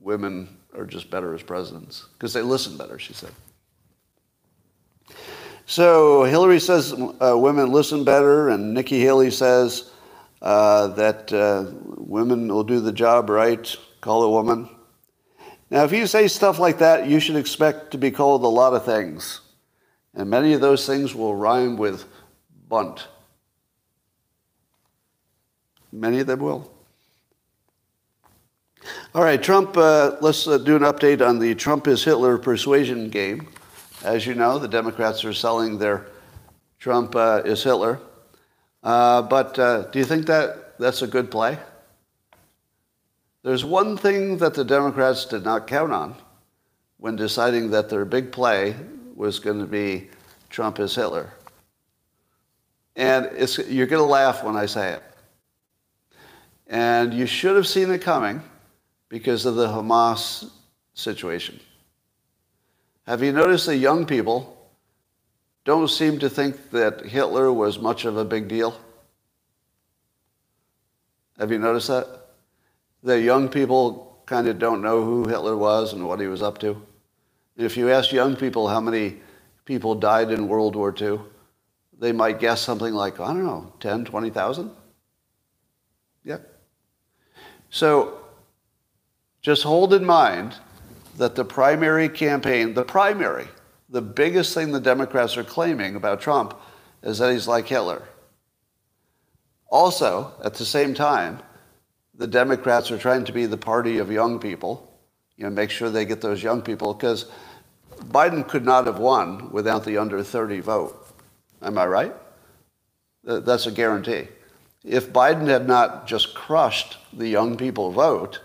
women are just better as presidents because they listen better, she said. So Hillary says uh, women listen better, and Nikki Haley says uh, that uh, women will do the job right, call a woman. Now, if you say stuff like that, you should expect to be called a lot of things. And many of those things will rhyme with bunt. Many of them will. All right, Trump, uh, let's uh, do an update on the Trump is Hitler persuasion game. As you know, the Democrats are selling their Trump uh, is Hitler. Uh, but uh, do you think that that's a good play? There's one thing that the Democrats did not count on when deciding that their big play was going to be Trump is Hitler. And you're going to laugh when I say it. And you should have seen it coming because of the Hamas situation. Have you noticed that young people don't seem to think that Hitler was much of a big deal? Have you noticed that? The young people kind of don't know who Hitler was and what he was up to. If you ask young people how many people died in World War II, they might guess something like, I don't know, 10, 20,000? Yep. So just hold in mind that the primary campaign, the primary, the biggest thing the Democrats are claiming about Trump is that he's like Hitler. Also, at the same time, the Democrats are trying to be the party of young people, you know, make sure they get those young people, because Biden could not have won without the under 30 vote. Am I right? That's a guarantee. If Biden had not just crushed the young people vote,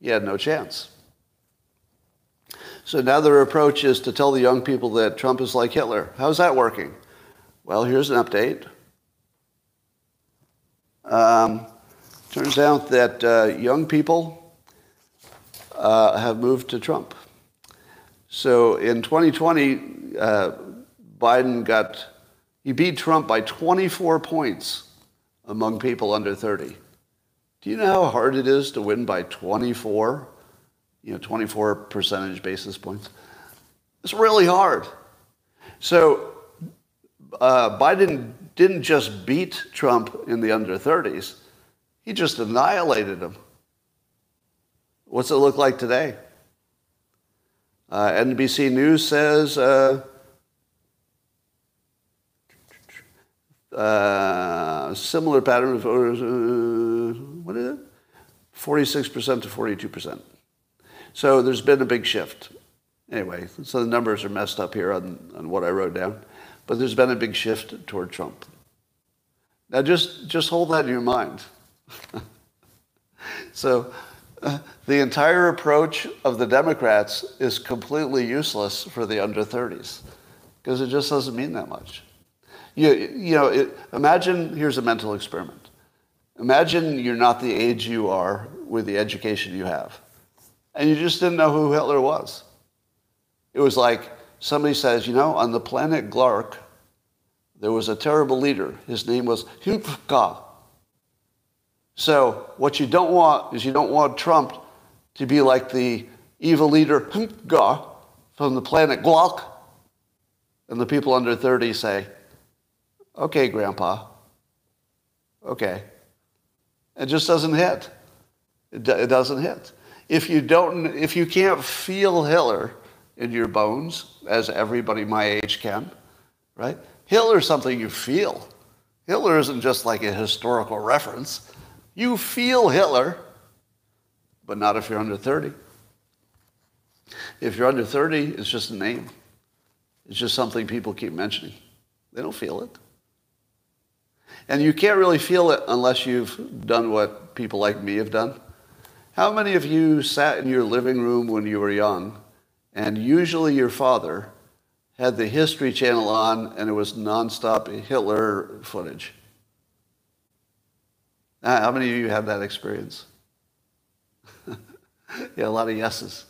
he had no chance. So now their approach is to tell the young people that Trump is like Hitler. How's that working? Well, here's an update. Um, turns out that uh, young people uh, have moved to Trump. So in 2020, uh, Biden got, he beat Trump by 24 points among people under 30. Do you know how hard it is to win by 24? You know, 24 percentage basis points. It's really hard. So uh, Biden didn't just beat Trump in the under 30s, he just annihilated him. What's it look like today? Uh, NBC News says uh, uh, similar pattern of. Uh, what is it? 46% to 42%. So there's been a big shift. Anyway, so the numbers are messed up here on, on what I wrote down. But there's been a big shift toward Trump. Now just, just hold that in your mind. so uh, the entire approach of the Democrats is completely useless for the under 30s because it just doesn't mean that much. You, you know, it, imagine, here's a mental experiment. Imagine you're not the age you are with the education you have. and you just didn't know who Hitler was. It was like somebody says, you know, on the planet Glark, there was a terrible leader. His name was Hupka. So what you don't want is you don't want Trump to be like the evil leader Hupka from the planet Glark. And the people under 30 say, okay, Grandpa, okay. It just doesn't hit. It, it doesn't hit. If you, don't, if you can't feel Hitler in your bones, as everybody my age can, right? Hitler is something you feel. Hitler isn't just like a historical reference. You feel Hitler, but not if you're under 30. If you're under 30, it's just a name. It's just something people keep mentioning. They don't feel it. And you can't really feel it unless you've done what people like me have done. How many of you sat in your living room when you were young, and usually your father had the History Channel on, and it was nonstop Hitler footage? How many of you had that experience? yeah, a lot of yeses.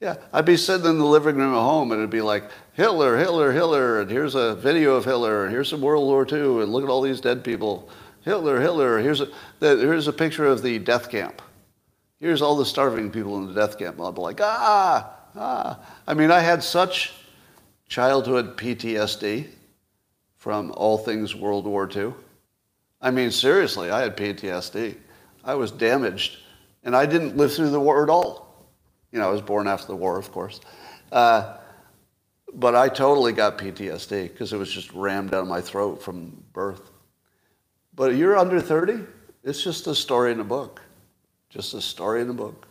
Yeah, I'd be sitting in the living room at home and it'd be like, Hitler, Hitler, Hitler, and here's a video of Hitler, and here's some World War II, and look at all these dead people. Hitler, Hitler, here's a, here's a picture of the death camp. Here's all the starving people in the death camp. I'd be like, ah, ah. I mean, I had such childhood PTSD from all things World War II. I mean, seriously, I had PTSD. I was damaged, and I didn't live through the war at all. You know, I was born after the war, of course. Uh, but I totally got PTSD because it was just rammed down my throat from birth. But you're under 30, it's just a story in a book. Just a story in a book.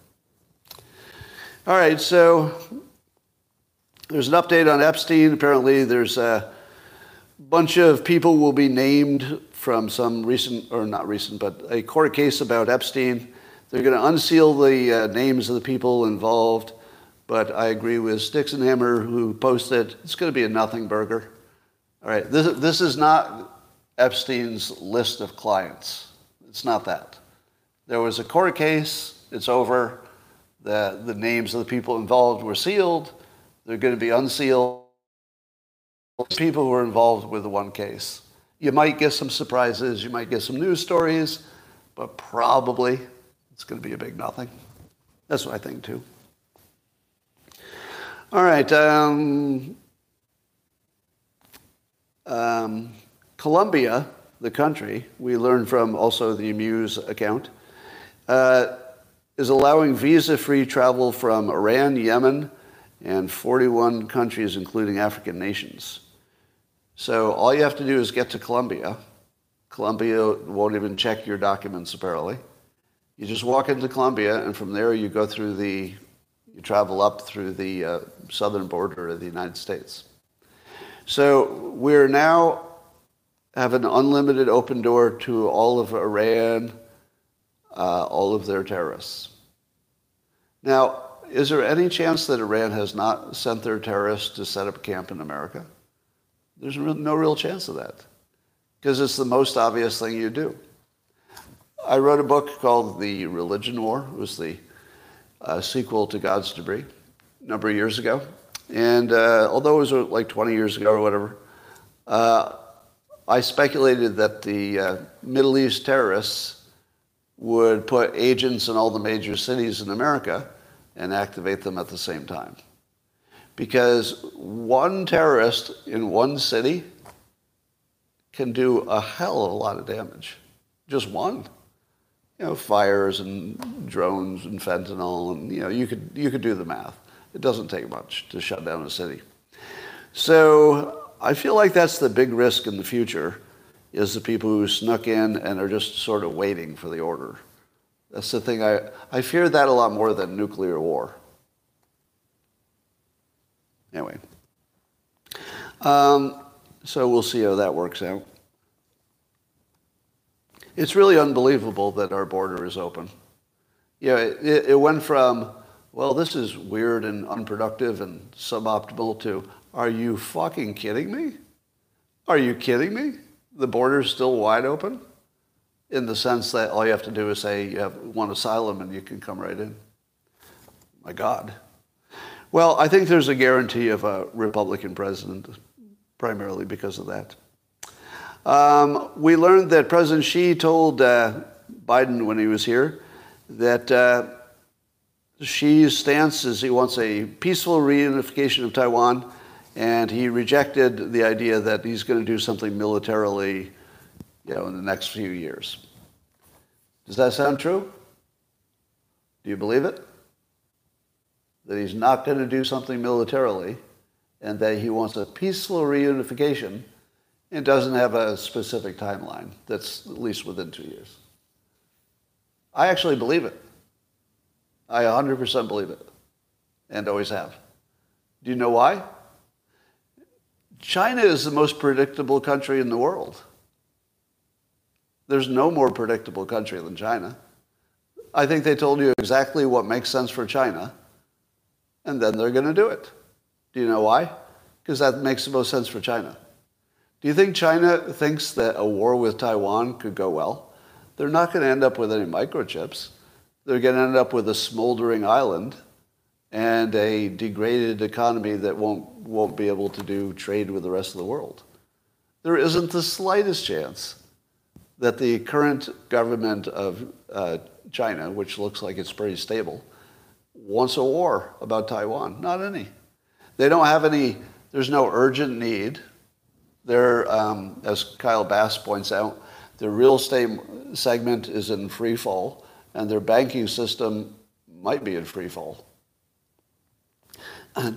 All right, so there's an update on Epstein. Apparently, there's a bunch of people will be named from some recent, or not recent, but a court case about Epstein. They're going to unseal the uh, names of the people involved. But I agree with Sticks and Hammer who posted it's going to be a nothing burger. All right, this, this is not Epstein's list of clients. It's not that. There was a court case, it's over. The, the names of the people involved were sealed. They're going to be unsealed. People who were involved with the one case. You might get some surprises, you might get some news stories, but probably it's going to be a big nothing. That's what I think too. All right. Um, um, Colombia, the country, we learned from also the Muse account, uh, is allowing visa-free travel from Iran, Yemen, and 41 countries, including African nations. So all you have to do is get to Colombia. Colombia won't even check your documents, apparently. You just walk into Colombia, and from there you go through the you travel up through the uh, southern border of the United States. So we're now have an unlimited open door to all of Iran, uh, all of their terrorists. Now, is there any chance that Iran has not sent their terrorists to set up camp in America? There's no real chance of that because it's the most obvious thing you do. I wrote a book called The Religion War. It was the uh, sequel to God's Debris a number of years ago. And uh, although it was uh, like 20 years ago or whatever, uh, I speculated that the uh, Middle East terrorists would put agents in all the major cities in America and activate them at the same time. Because one terrorist in one city can do a hell of a lot of damage. Just one you know, fires and drones and fentanyl, and you know, you could you could do the math. It doesn't take much to shut down a city. So I feel like that's the big risk in the future, is the people who snuck in and are just sort of waiting for the order. That's the thing. I, I fear that a lot more than nuclear war. Anyway. Um, so we'll see how that works out. It's really unbelievable that our border is open. You know, it, it went from, well, this is weird and unproductive and suboptimal to, are you fucking kidding me? Are you kidding me? The border's still wide open in the sense that all you have to do is say you have one asylum and you can come right in. My God. Well, I think there's a guarantee of a Republican president, primarily because of that. Um, we learned that President Xi told uh, Biden when he was here that uh, Xi's stance is he wants a peaceful reunification of Taiwan, and he rejected the idea that he's going to do something militarily, you know, in the next few years. Does that sound true? Do you believe it? That he's not going to do something militarily, and that he wants a peaceful reunification, and doesn't have a specific timeline that's at least within two years. I actually believe it. I 100% believe it, and always have. Do you know why? China is the most predictable country in the world. There's no more predictable country than China. I think they told you exactly what makes sense for China, and then they're going to do it. Do you know why? Because that makes the most sense for China. Do you think China thinks that a war with Taiwan could go well? They're not going to end up with any microchips. They're going to end up with a smoldering island and a degraded economy that won't, won't be able to do trade with the rest of the world. There isn't the slightest chance that the current government of uh, China, which looks like it's pretty stable, wants a war about Taiwan. Not any. They don't have any, there's no urgent need. They're, um, as Kyle Bass points out, their real estate segment is in free fall, and their banking system might be in free fall.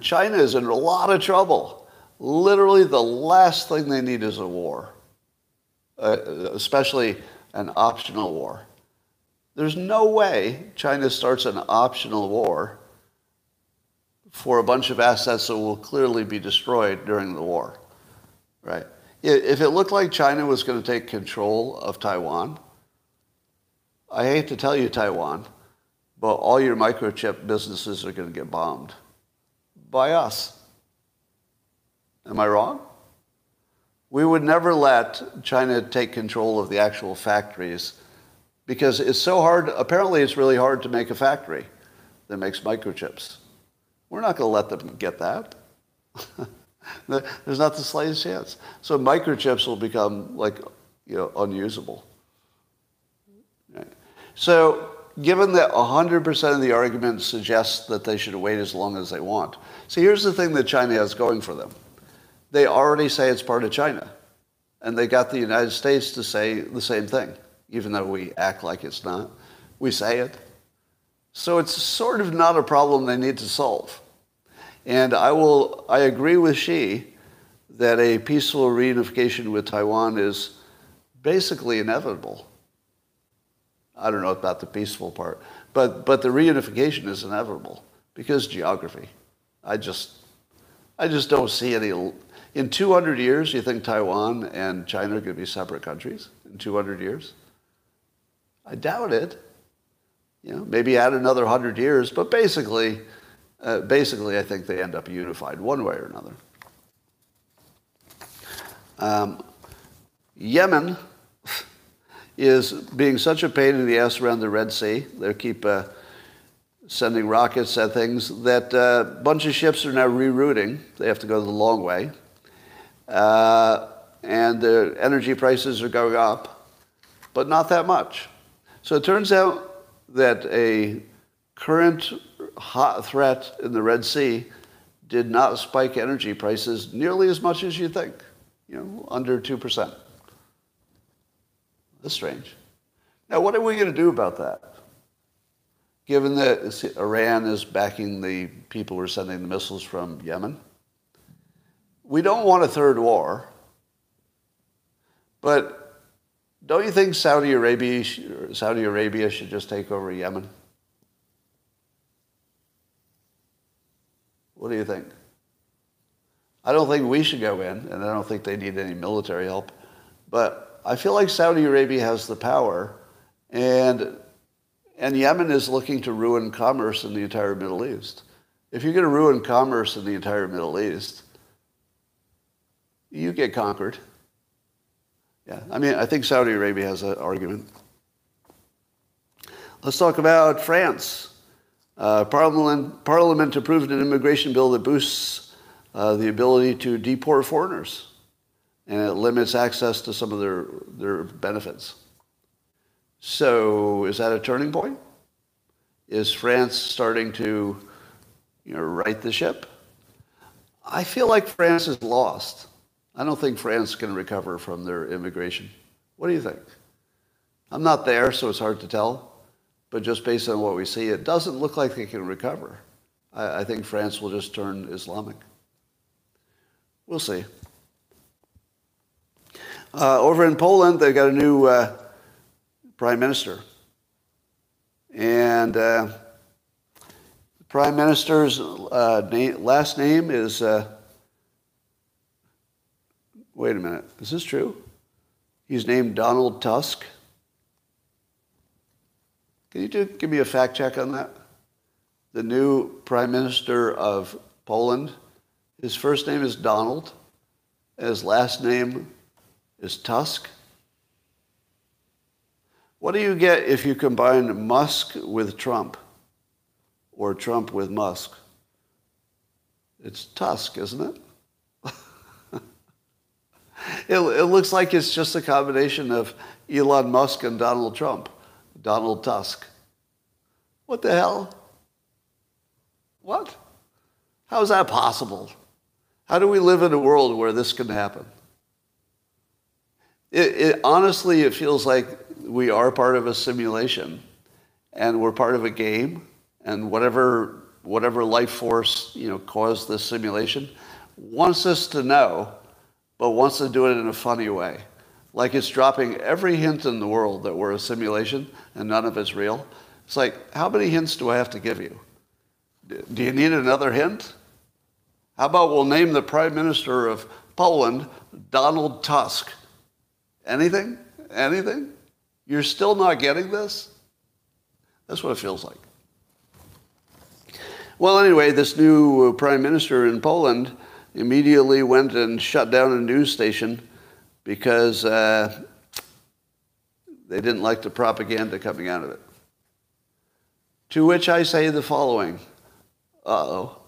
China is in a lot of trouble. Literally, the last thing they need is a war, uh, especially an optional war. There's no way China starts an optional war for a bunch of assets that will clearly be destroyed during the war, right? If it looked like China was going to take control of Taiwan, I hate to tell you, Taiwan, but all your microchip businesses are going to get bombed by us. Am I wrong? We would never let China take control of the actual factories because it's so hard. Apparently, it's really hard to make a factory that makes microchips. We're not going to let them get that. There's not the slightest chance. So microchips will become like, you know, unusable. Right. So given that 100% of the argument suggests that they should wait as long as they want. See, here's the thing that China has going for them. They already say it's part of China. And they got the United States to say the same thing, even though we act like it's not. We say it. So it's sort of not a problem they need to solve. And I will, I agree with Xi that a peaceful reunification with Taiwan is basically inevitable. I don't know about the peaceful part, but, but the reunification is inevitable because geography. I just, I just don't see any. In 200 years, you think Taiwan and China are going to be separate countries in 200 years? I doubt it. You know, maybe add another 100 years, but basically, uh, basically, I think they end up unified one way or another. Um, Yemen is being such a pain in the ass around the Red Sea. They keep uh, sending rockets at things that uh, a bunch of ships are now rerouting. They have to go the long way. Uh, and the energy prices are going up, but not that much. So it turns out that a current hot threat in the Red Sea did not spike energy prices nearly as much as you think, you know, under 2%. That's strange. Now, what are we going to do about that? Given that Iran is backing the people who are sending the missiles from Yemen, we don't want a third war, but don't you think Saudi Arabia, Saudi Arabia should just take over Yemen? What do you think? I don't think we should go in, and I don't think they need any military help. But I feel like Saudi Arabia has the power, and, and Yemen is looking to ruin commerce in the entire Middle East. If you're going to ruin commerce in the entire Middle East, you get conquered. Yeah, I mean, I think Saudi Arabia has an argument. Let's talk about France. Uh, Parliament, Parliament approved an immigration bill that boosts uh, the ability to deport foreigners, and it limits access to some of their, their benefits. So is that a turning point? Is France starting to you know, right the ship? I feel like France is lost. I don't think France can recover from their immigration. What do you think? I'm not there, so it's hard to tell. But just based on what we see, it doesn't look like they can recover. I, I think France will just turn Islamic. We'll see. Uh, over in Poland, they've got a new uh, prime minister. And uh, the prime minister's uh, last name is, uh, wait a minute, is this true? He's named Donald Tusk. Can you do, give me a fact check on that? The new prime minister of Poland, his first name is Donald, his last name is Tusk. What do you get if you combine Musk with Trump or Trump with Musk? It's Tusk, isn't it? it? It looks like it's just a combination of Elon Musk and Donald Trump, Donald Tusk. What the hell? What? How is that possible? How do we live in a world where this can happen? It, it, honestly, it feels like we are part of a simulation and we're part of a game and whatever, whatever life force you know, caused this simulation wants us to know, but wants to do it in a funny way. Like it's dropping every hint in the world that we're a simulation and none of it's real. It's like, how many hints do I have to give you? Do you need another hint? How about we'll name the Prime Minister of Poland Donald Tusk? Anything? Anything? You're still not getting this? That's what it feels like. Well, anyway, this new uh, prime minister in Poland immediately went and shut down a news station because uh, they didn't like the propaganda coming out of it. To which I say the following Uh oh.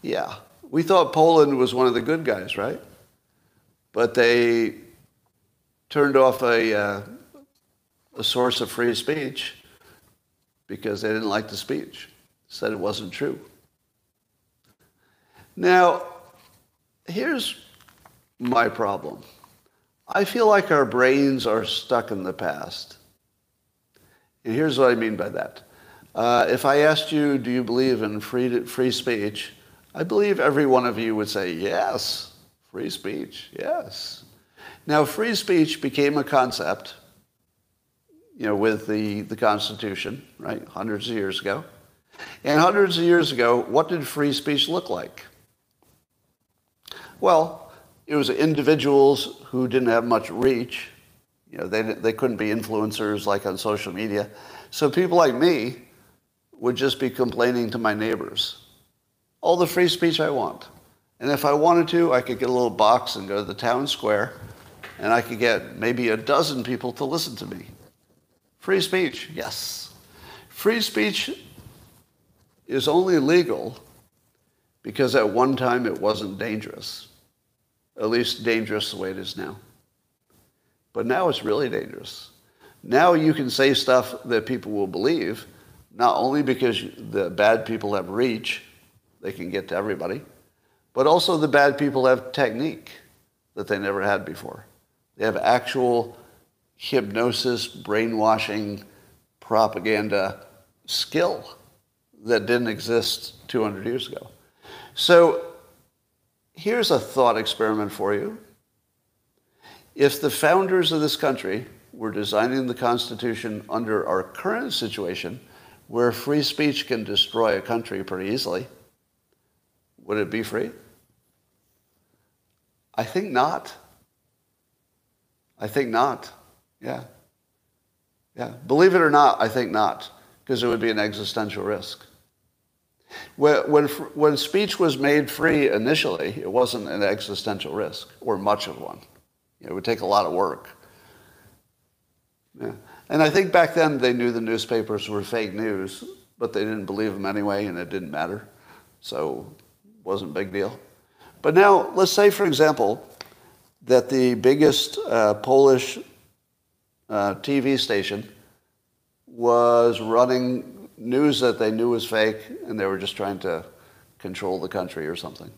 Yeah. We thought Poland was one of the good guys, right? But they turned off a. Uh, a source of free speech because they didn't like the speech, said it wasn't true. Now, here's my problem. I feel like our brains are stuck in the past. And here's what I mean by that. Uh, if I asked you, do you believe in free, free speech? I believe every one of you would say, yes, free speech, yes. Now, free speech became a concept you know, with the, the Constitution, right, hundreds of years ago. And hundreds of years ago, what did free speech look like? Well, it was individuals who didn't have much reach. You know, they, they couldn't be influencers like on social media. So people like me would just be complaining to my neighbors. All the free speech I want. And if I wanted to, I could get a little box and go to the town square, and I could get maybe a dozen people to listen to me. Free speech, yes. Free speech is only legal because at one time it wasn't dangerous, at least dangerous the way it is now. But now it's really dangerous. Now you can say stuff that people will believe, not only because the bad people have reach, they can get to everybody, but also the bad people have technique that they never had before. They have actual hypnosis, brainwashing, propaganda skill that didn't exist 200 years ago. So here's a thought experiment for you. If the founders of this country were designing the Constitution under our current situation, where free speech can destroy a country pretty easily, would it be free? I think not. I think not. Yeah. Yeah. Believe it or not, I think not, because it would be an existential risk. When, when, when speech was made free initially, it wasn't an existential risk, or much of one. It would take a lot of work. Yeah. And I think back then they knew the newspapers were fake news but they didn't believe them anyway, and it didn't matter. So it wasn't a big deal. But now, let's say, for example, that the biggest uh, Polish uh, TV station was running news that they knew was fake, and they were just trying to control the country or something.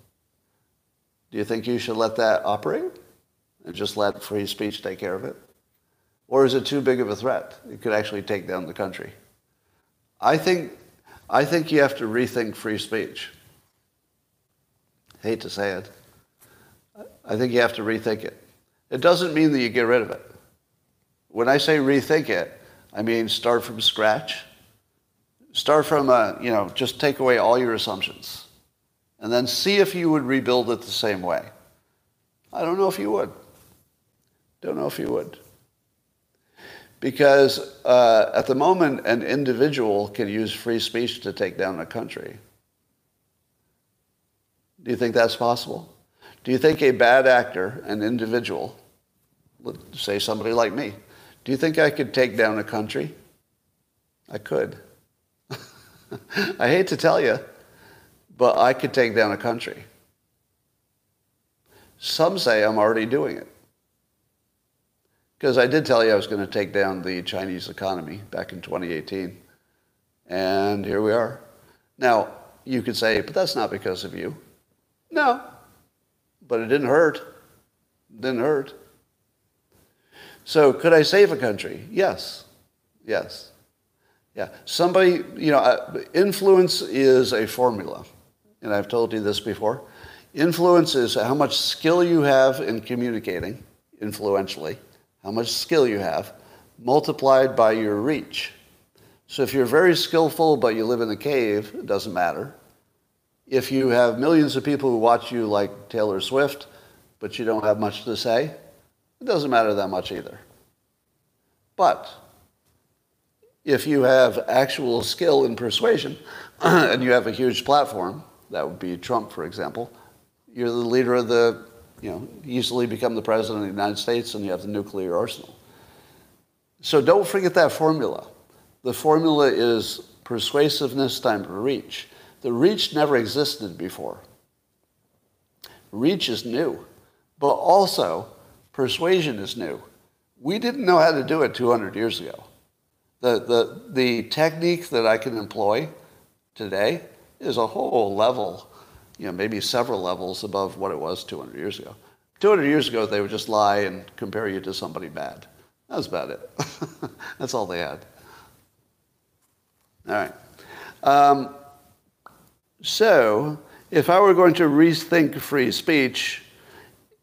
Do you think you should let that operate and just let free speech take care of it? Or is it too big of a threat? It could actually take down the country. I think, I think you have to rethink free speech. Hate to say it. I think you have to rethink it. It doesn't mean that you get rid of it. When I say rethink it, I mean start from scratch. Start from, a, you know, just take away all your assumptions. And then see if you would rebuild it the same way. I don't know if you would. Don't know if you would. Because uh, at the moment, an individual can use free speech to take down a country. Do you think that's possible? Do you think a bad actor, an individual, say somebody like me, do you think I could take down a country? I could. I hate to tell you, but I could take down a country. Some say I'm already doing it. Because I did tell you I was going to take down the Chinese economy back in 2018. And here we are. Now, you could say, but that's not because of you. No, but it didn't hurt. It didn't hurt. So could I save a country? Yes. Yes. Yeah. Somebody, you know, influence is a formula. And I've told you this before. Influence is how much skill you have in communicating influentially, how much skill you have, multiplied by your reach. So if you're very skillful but you live in a cave, it doesn't matter if you have millions of people who watch you like Taylor Swift, but you don't have much to say, it doesn't matter that much either. But if you have actual skill in persuasion and you have a huge platform, that would be Trump, for example, you're the leader of the, you know, easily become the president of the United States and you have the nuclear arsenal. So don't forget that formula. The formula is persuasiveness times reach. The reach never existed before. Reach is new, but also persuasion is new. We didn't know how to do it 200 years ago. The, the, the technique that I can employ today is a whole level, you know, maybe several levels above what it was 200 years ago. 200 years ago, they would just lie and compare you to somebody bad. That was about it. That's all they had. All right. Um, so, if I were going to rethink free speech,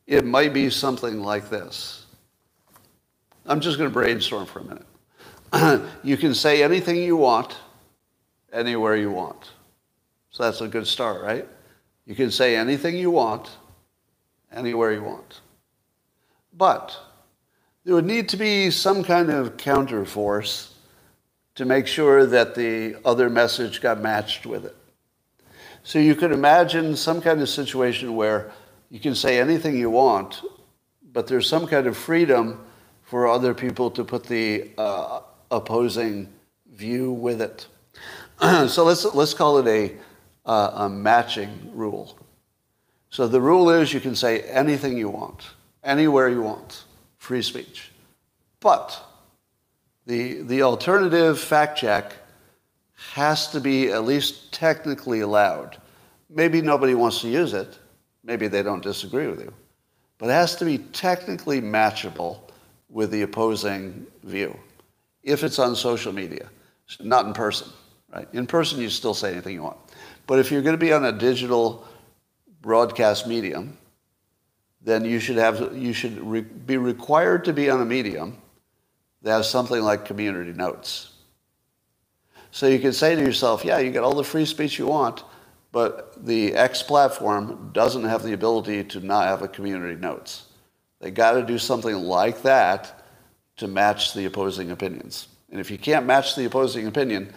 it might be something like this. I'm just going to brainstorm for a minute. you can say anything you want, anywhere you want. So that's a good start, right? You can say anything you want, anywhere you want. But there would need to be some kind of counterforce to make sure that the other message got matched with it. So you could imagine some kind of situation where you can say anything you want, but there's some kind of freedom for other people to put the uh, opposing view with it. so let's, let's call it a, uh, a matching rule. So the rule is you can say anything you want, anywhere you want, free speech. But the, the alternative fact check has to be at least technically allowed. Maybe nobody wants to use it. Maybe they don't disagree with you. But it has to be technically matchable with the opposing view if it's on social media, not in person. Right? In person, you still say anything you want. But if you're going to be on a digital broadcast medium, then you should, have, you should re- be required to be on a medium that has something like community notes. So you can say to yourself, yeah, you get all the free speech you want, but the X platform doesn't have the ability to not have a community notes. They got to do something like that to match the opposing opinions. And if you can't match the opposing opinion,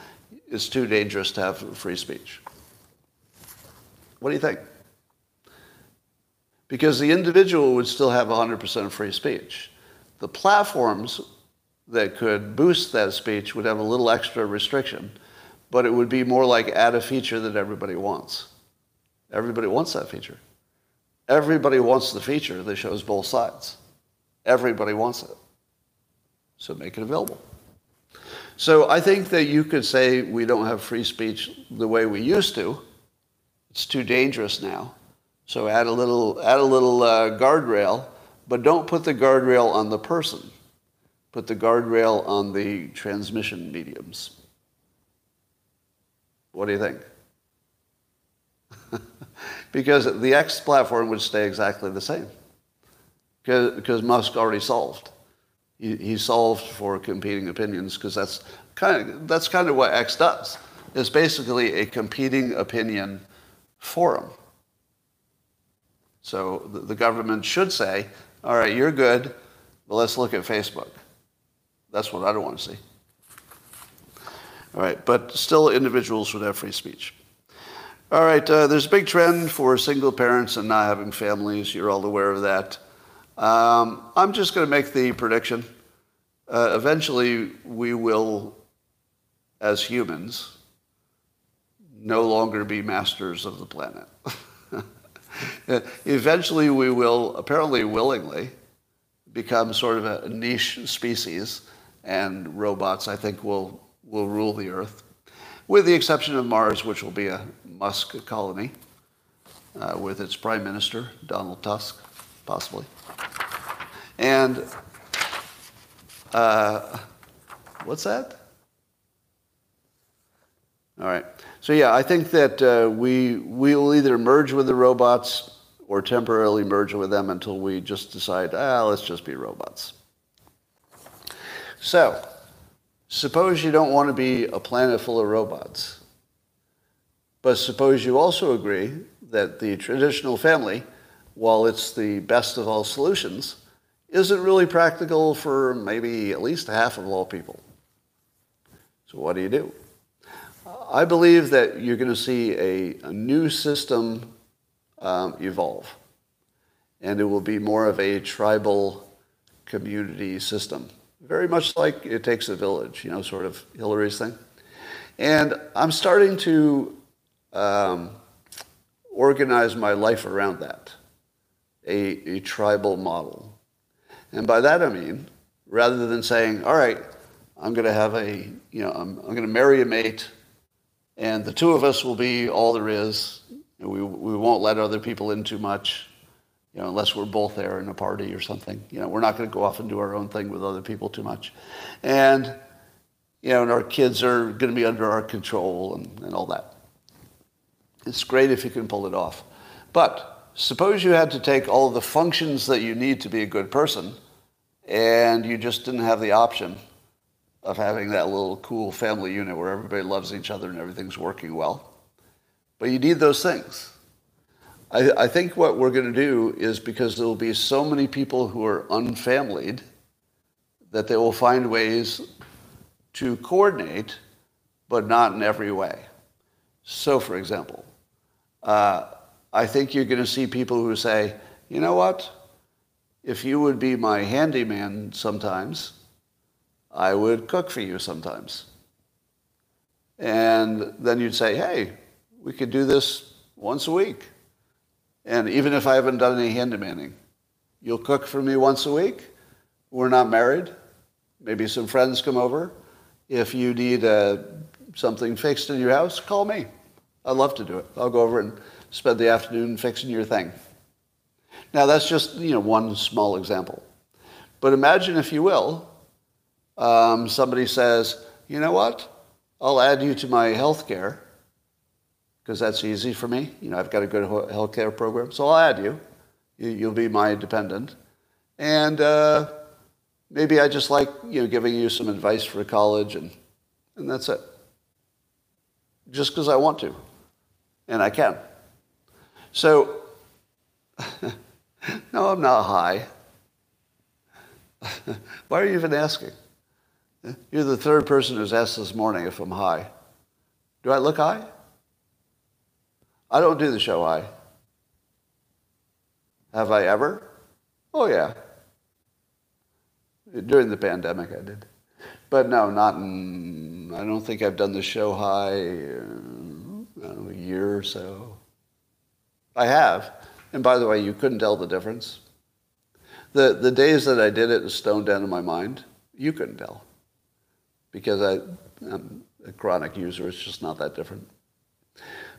it's too dangerous to have free speech. What do you think? Because the individual would still have 100% free speech. The platforms that could boost that speech would have a little extra restriction. but it would be more like add a feature that everybody wants. Everybody wants that feature. Everybody wants the feature that shows both sides. Everybody wants it. So make it available. So I think that you could say we don't have free speech the way we used to. It's too dangerous now. So add a little, add a little uh, guardrail, but don't put the guardrail on the person. Put the guardrail on the transmission mediums. What do you think? because the X platform would stay exactly the same. Because, because Musk already solved. He, solved for competing opinions because that's kind of, that's kind of what X does. It's basically a competing opinion forum. So the, the government should say, all right, you're good, but let's look at Facebook. That's what I don't want to see. All right, but still individuals would have free speech. All right, uh, there's a big trend for single parents and not having families. You're all aware of that. Um, I'm just going to make the prediction. Uh, eventually, we will, as humans, no longer be masters of the planet. eventually, we will, apparently willingly, become sort of a niche species, and robots, I think, will, will rule the earth, with the exception of Mars, which will be a Musk colony uh, with its prime minister, Donald Tusk, possibly. And uh, what's that? All right. So yeah, I think that uh, we we will either merge with the robots or temporarily merge with them until we just decide, ah, let's just be robots. So, suppose you don't want to be a planet full of robots. But suppose you also agree that the traditional family, while it's the best of all solutions, isn't really practical for maybe at least half of all people. So what do you do? I believe that you're going to see a, a new system um, evolve. And it will be more of a tribal community system very much like it takes a village, you know, sort of Hillary's thing. And I'm starting to um, organize my life around that, a, a tribal model. And by that I mean, rather than saying, all right, I'm going to have a, you know, I'm, I'm going to marry a mate, and the two of us will be all there is. We, we won't let other people in too much you know, unless we're both there in a party or something. You know, we're not going to go off and do our own thing with other people too much. And, you know, and our kids are going to be under our control and, and all that. It's great if you can pull it off. But suppose you had to take all the functions that you need to be a good person and you just didn't have the option of having that little cool family unit where everybody loves each other and everything's working well. But you need those things. I, I think what we're going to do is because there will be so many people who are unfamilied that they will find ways to coordinate, but not in every way. So, for example, uh, I think you're going to see people who say, you know what? If you would be my handyman sometimes, I would cook for you sometimes. And then you'd say, hey, we could do this once a week. And even if I haven't done any handymaning, you'll cook for me once a week. We're not married. Maybe some friends come over. If you need uh, something fixed in your house, call me. I'd love to do it. I'll go over and spend the afternoon fixing your thing. Now that's just you know one small example, but imagine if you will, um, somebody says, you know what? I'll add you to my health care because that's easy for me. You know, I've got a good health care program, so I'll add you. you will be my dependent, and uh, maybe I just like you know giving you some advice for college, and and that's it. Just because I want to, and I can. So, no, I'm not high. Why are you even asking? You're the third person who's asked this morning if I'm high. Do I look high? I don't do the show I. Have I ever? Oh, yeah. During the pandemic, I did. But no, not in I don't think I've done the show high in a year or so. I have. And by the way, you couldn't tell the difference. The, the days that I did it stoned down in my mind, you couldn't tell. Because I, I'm a chronic user, it's just not that different.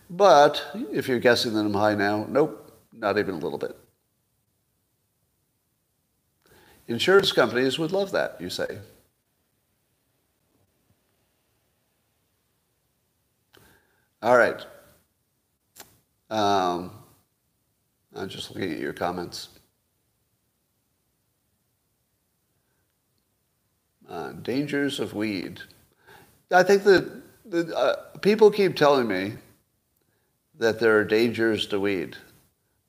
But if you're guessing that I'm high now, nope, not even a little bit. Insurance companies would love that, you say. All right. Um, I'm just looking at your comments. Uh, dangers of weed. I think that uh, people keep telling me that there are dangers to weed,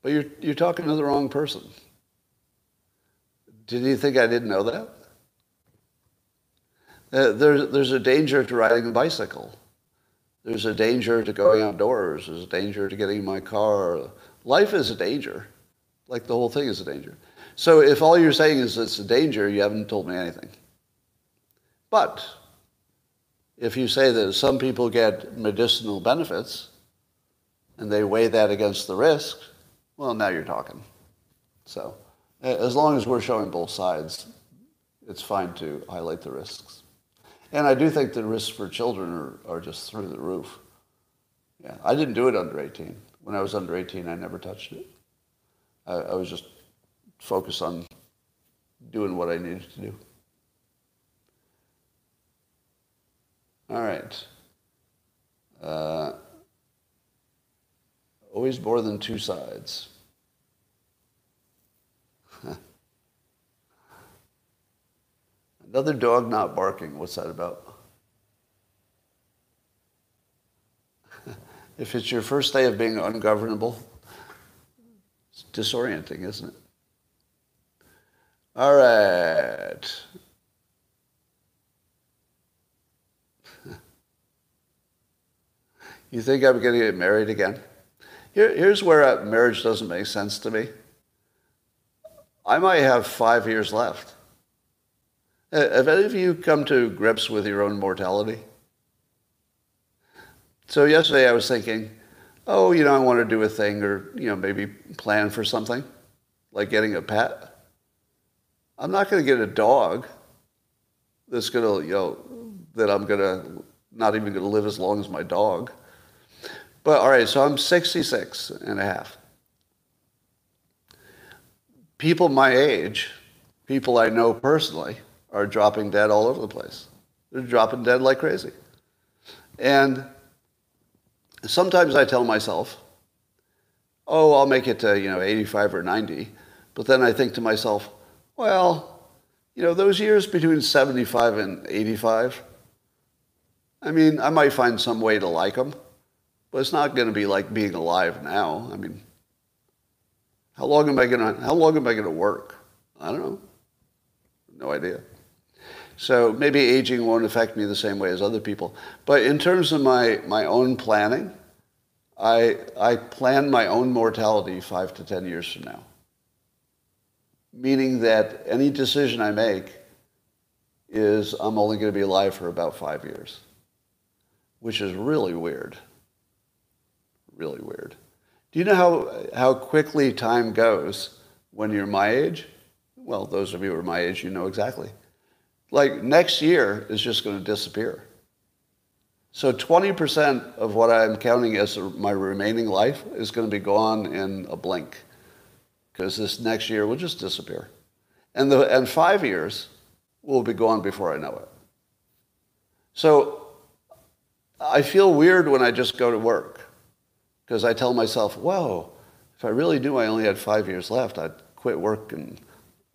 but you're, you're talking to the wrong person. Did you think I didn't know that? Uh, there's, there's a danger to riding a bicycle. There's a danger to going outdoors. There's a danger to getting in my car. Life is a danger. Like the whole thing is a danger. So if all you're saying is it's a danger, you haven't told me anything. But if you say that some people get medicinal benefits and they weigh that against the risk, well, now you're talking. So as long as we're showing both sides, it's fine to highlight the risks. And I do think the risks for children are, are just through the roof. Yeah, I didn't do it under 18. When I was under 18, I never touched it. I, I was just focused on doing what I needed to do. All right. Uh, always more than two sides. Another dog not barking. What's that about? If it's your first day of being ungovernable, it's disorienting, isn't it? All right. you think I'm going to get married again? Here, here's where marriage doesn't make sense to me. I might have five years left. Uh, have any of you come to grips with your own mortality? So yesterday I was thinking, oh, you know, I want to do a thing or, you know, maybe plan for something, like getting a pet. I'm not going to get a dog that's going to, you know, that I'm going to, not even going to live as long as my dog. But all right, so I'm 66 and a half. People my age, people I know personally, are dropping dead all over the place. They're dropping dead like crazy. And sometimes I tell myself, oh, I'll make it to, you know, 85 or 90. But then I think to myself, well, you know, those years between 75 and 85, I mean, I might find some way to like them, but it's not going to be like being alive now. I mean, how long am I going to, how long am I going to work? I don't know. No idea. So maybe aging won't affect me the same way as other people. But in terms of my, my own planning, I, I plan my own mortality five to 10 years from now. Meaning that any decision I make is I'm only going to be alive for about five years, which is really weird. Really weird. Do you know how, how quickly time goes when you're my age? Well, those of you who are my age, you know exactly like next year is just going to disappear. So 20% of what I'm counting as my remaining life is going to be gone in a blink because this next year will just disappear. And, the, and five years will be gone before I know it. So I feel weird when I just go to work because I tell myself, whoa, if I really knew I only had five years left, I'd quit work and,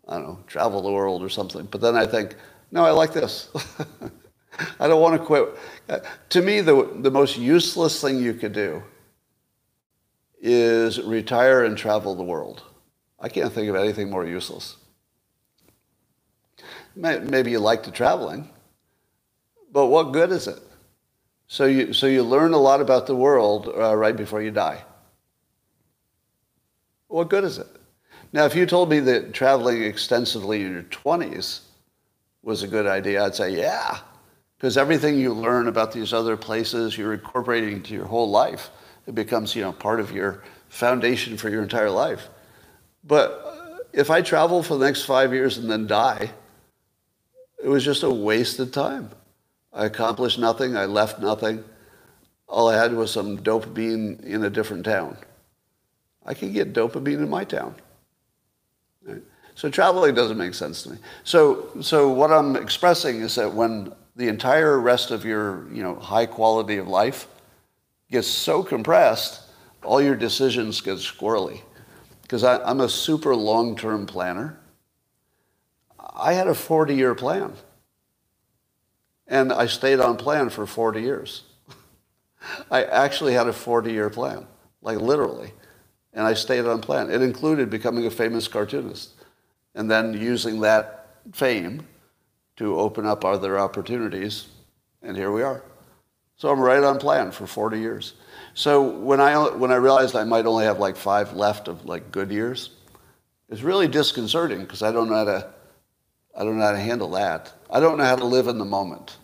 I don't know, travel the world or something. But then I think, no, I like this. I don't want to quit. To me, the, the most useless thing you could do is retire and travel the world. I can't think of anything more useless. Maybe you like the traveling, but what good is it? So you, so you learn a lot about the world uh, right before you die. What good is it? Now, if you told me that traveling extensively in your 20s was a good idea, I'd say, yeah, Because everything you learn about these other places, you're incorporating into your whole life. It becomes, you know, part of your foundation for your entire life. But if I travel for the next five years and then die, it was just a wasted time. I accomplished nothing. I left nothing. All I had was some dopamine in a different town. I can get dopamine in my town. So traveling doesn't make sense to me. So, so what I'm expressing is that when the entire rest of your you know, high quality of life gets so compressed, all your decisions get squirrely. Because I'm a super long-term planner. I had a 40-year plan. And I stayed on plan for 40 years. I actually had a 40-year plan, like literally. And I stayed on plan. It included becoming a famous cartoonist and then using that fame to open up other opportunities. And here we are. So I'm right on plan for 40 years. So when I, when I realized I might only have like five left of like good years, it's really disconcerting because I don't know how to, I don't know how to handle that. I don't know how to live in the moment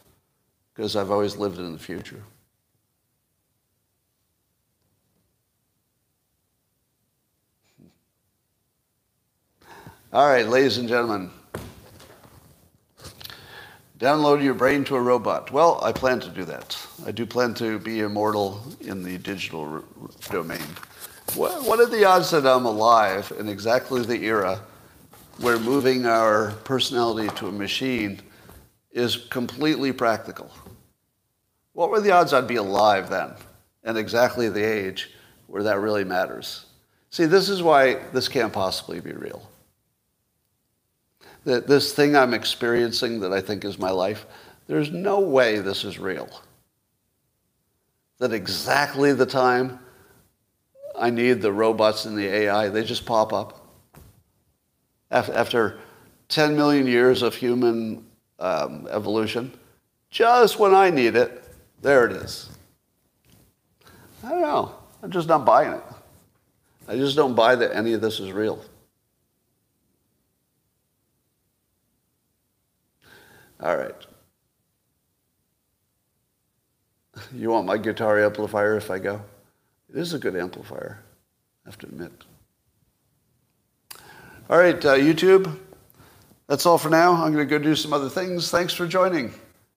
because I've always lived in the future. All right, ladies and gentlemen. Download your brain to a robot. Well, I plan to do that. I do plan to be immortal in the digital domain. What, what are the odds that I'm alive in exactly the era where moving our personality to a machine is completely practical? What were the odds I'd be alive then and exactly the age where that really matters? See, this is why this can't possibly be real. That this thing I'm experiencing that I think is my life, there's no way this is real. That exactly the time I need the robots and the AI, they just pop up. After 10 million years of human um, evolution, just when I need it, there it is. I don't know. I'm just not buying it. I just don't buy that any of this is real. All right. You want my guitar amplifier if I go? It is a good amplifier, I have to admit. All right, uh, YouTube, that's all for now. I'm going to go do some other things. Thanks for joining.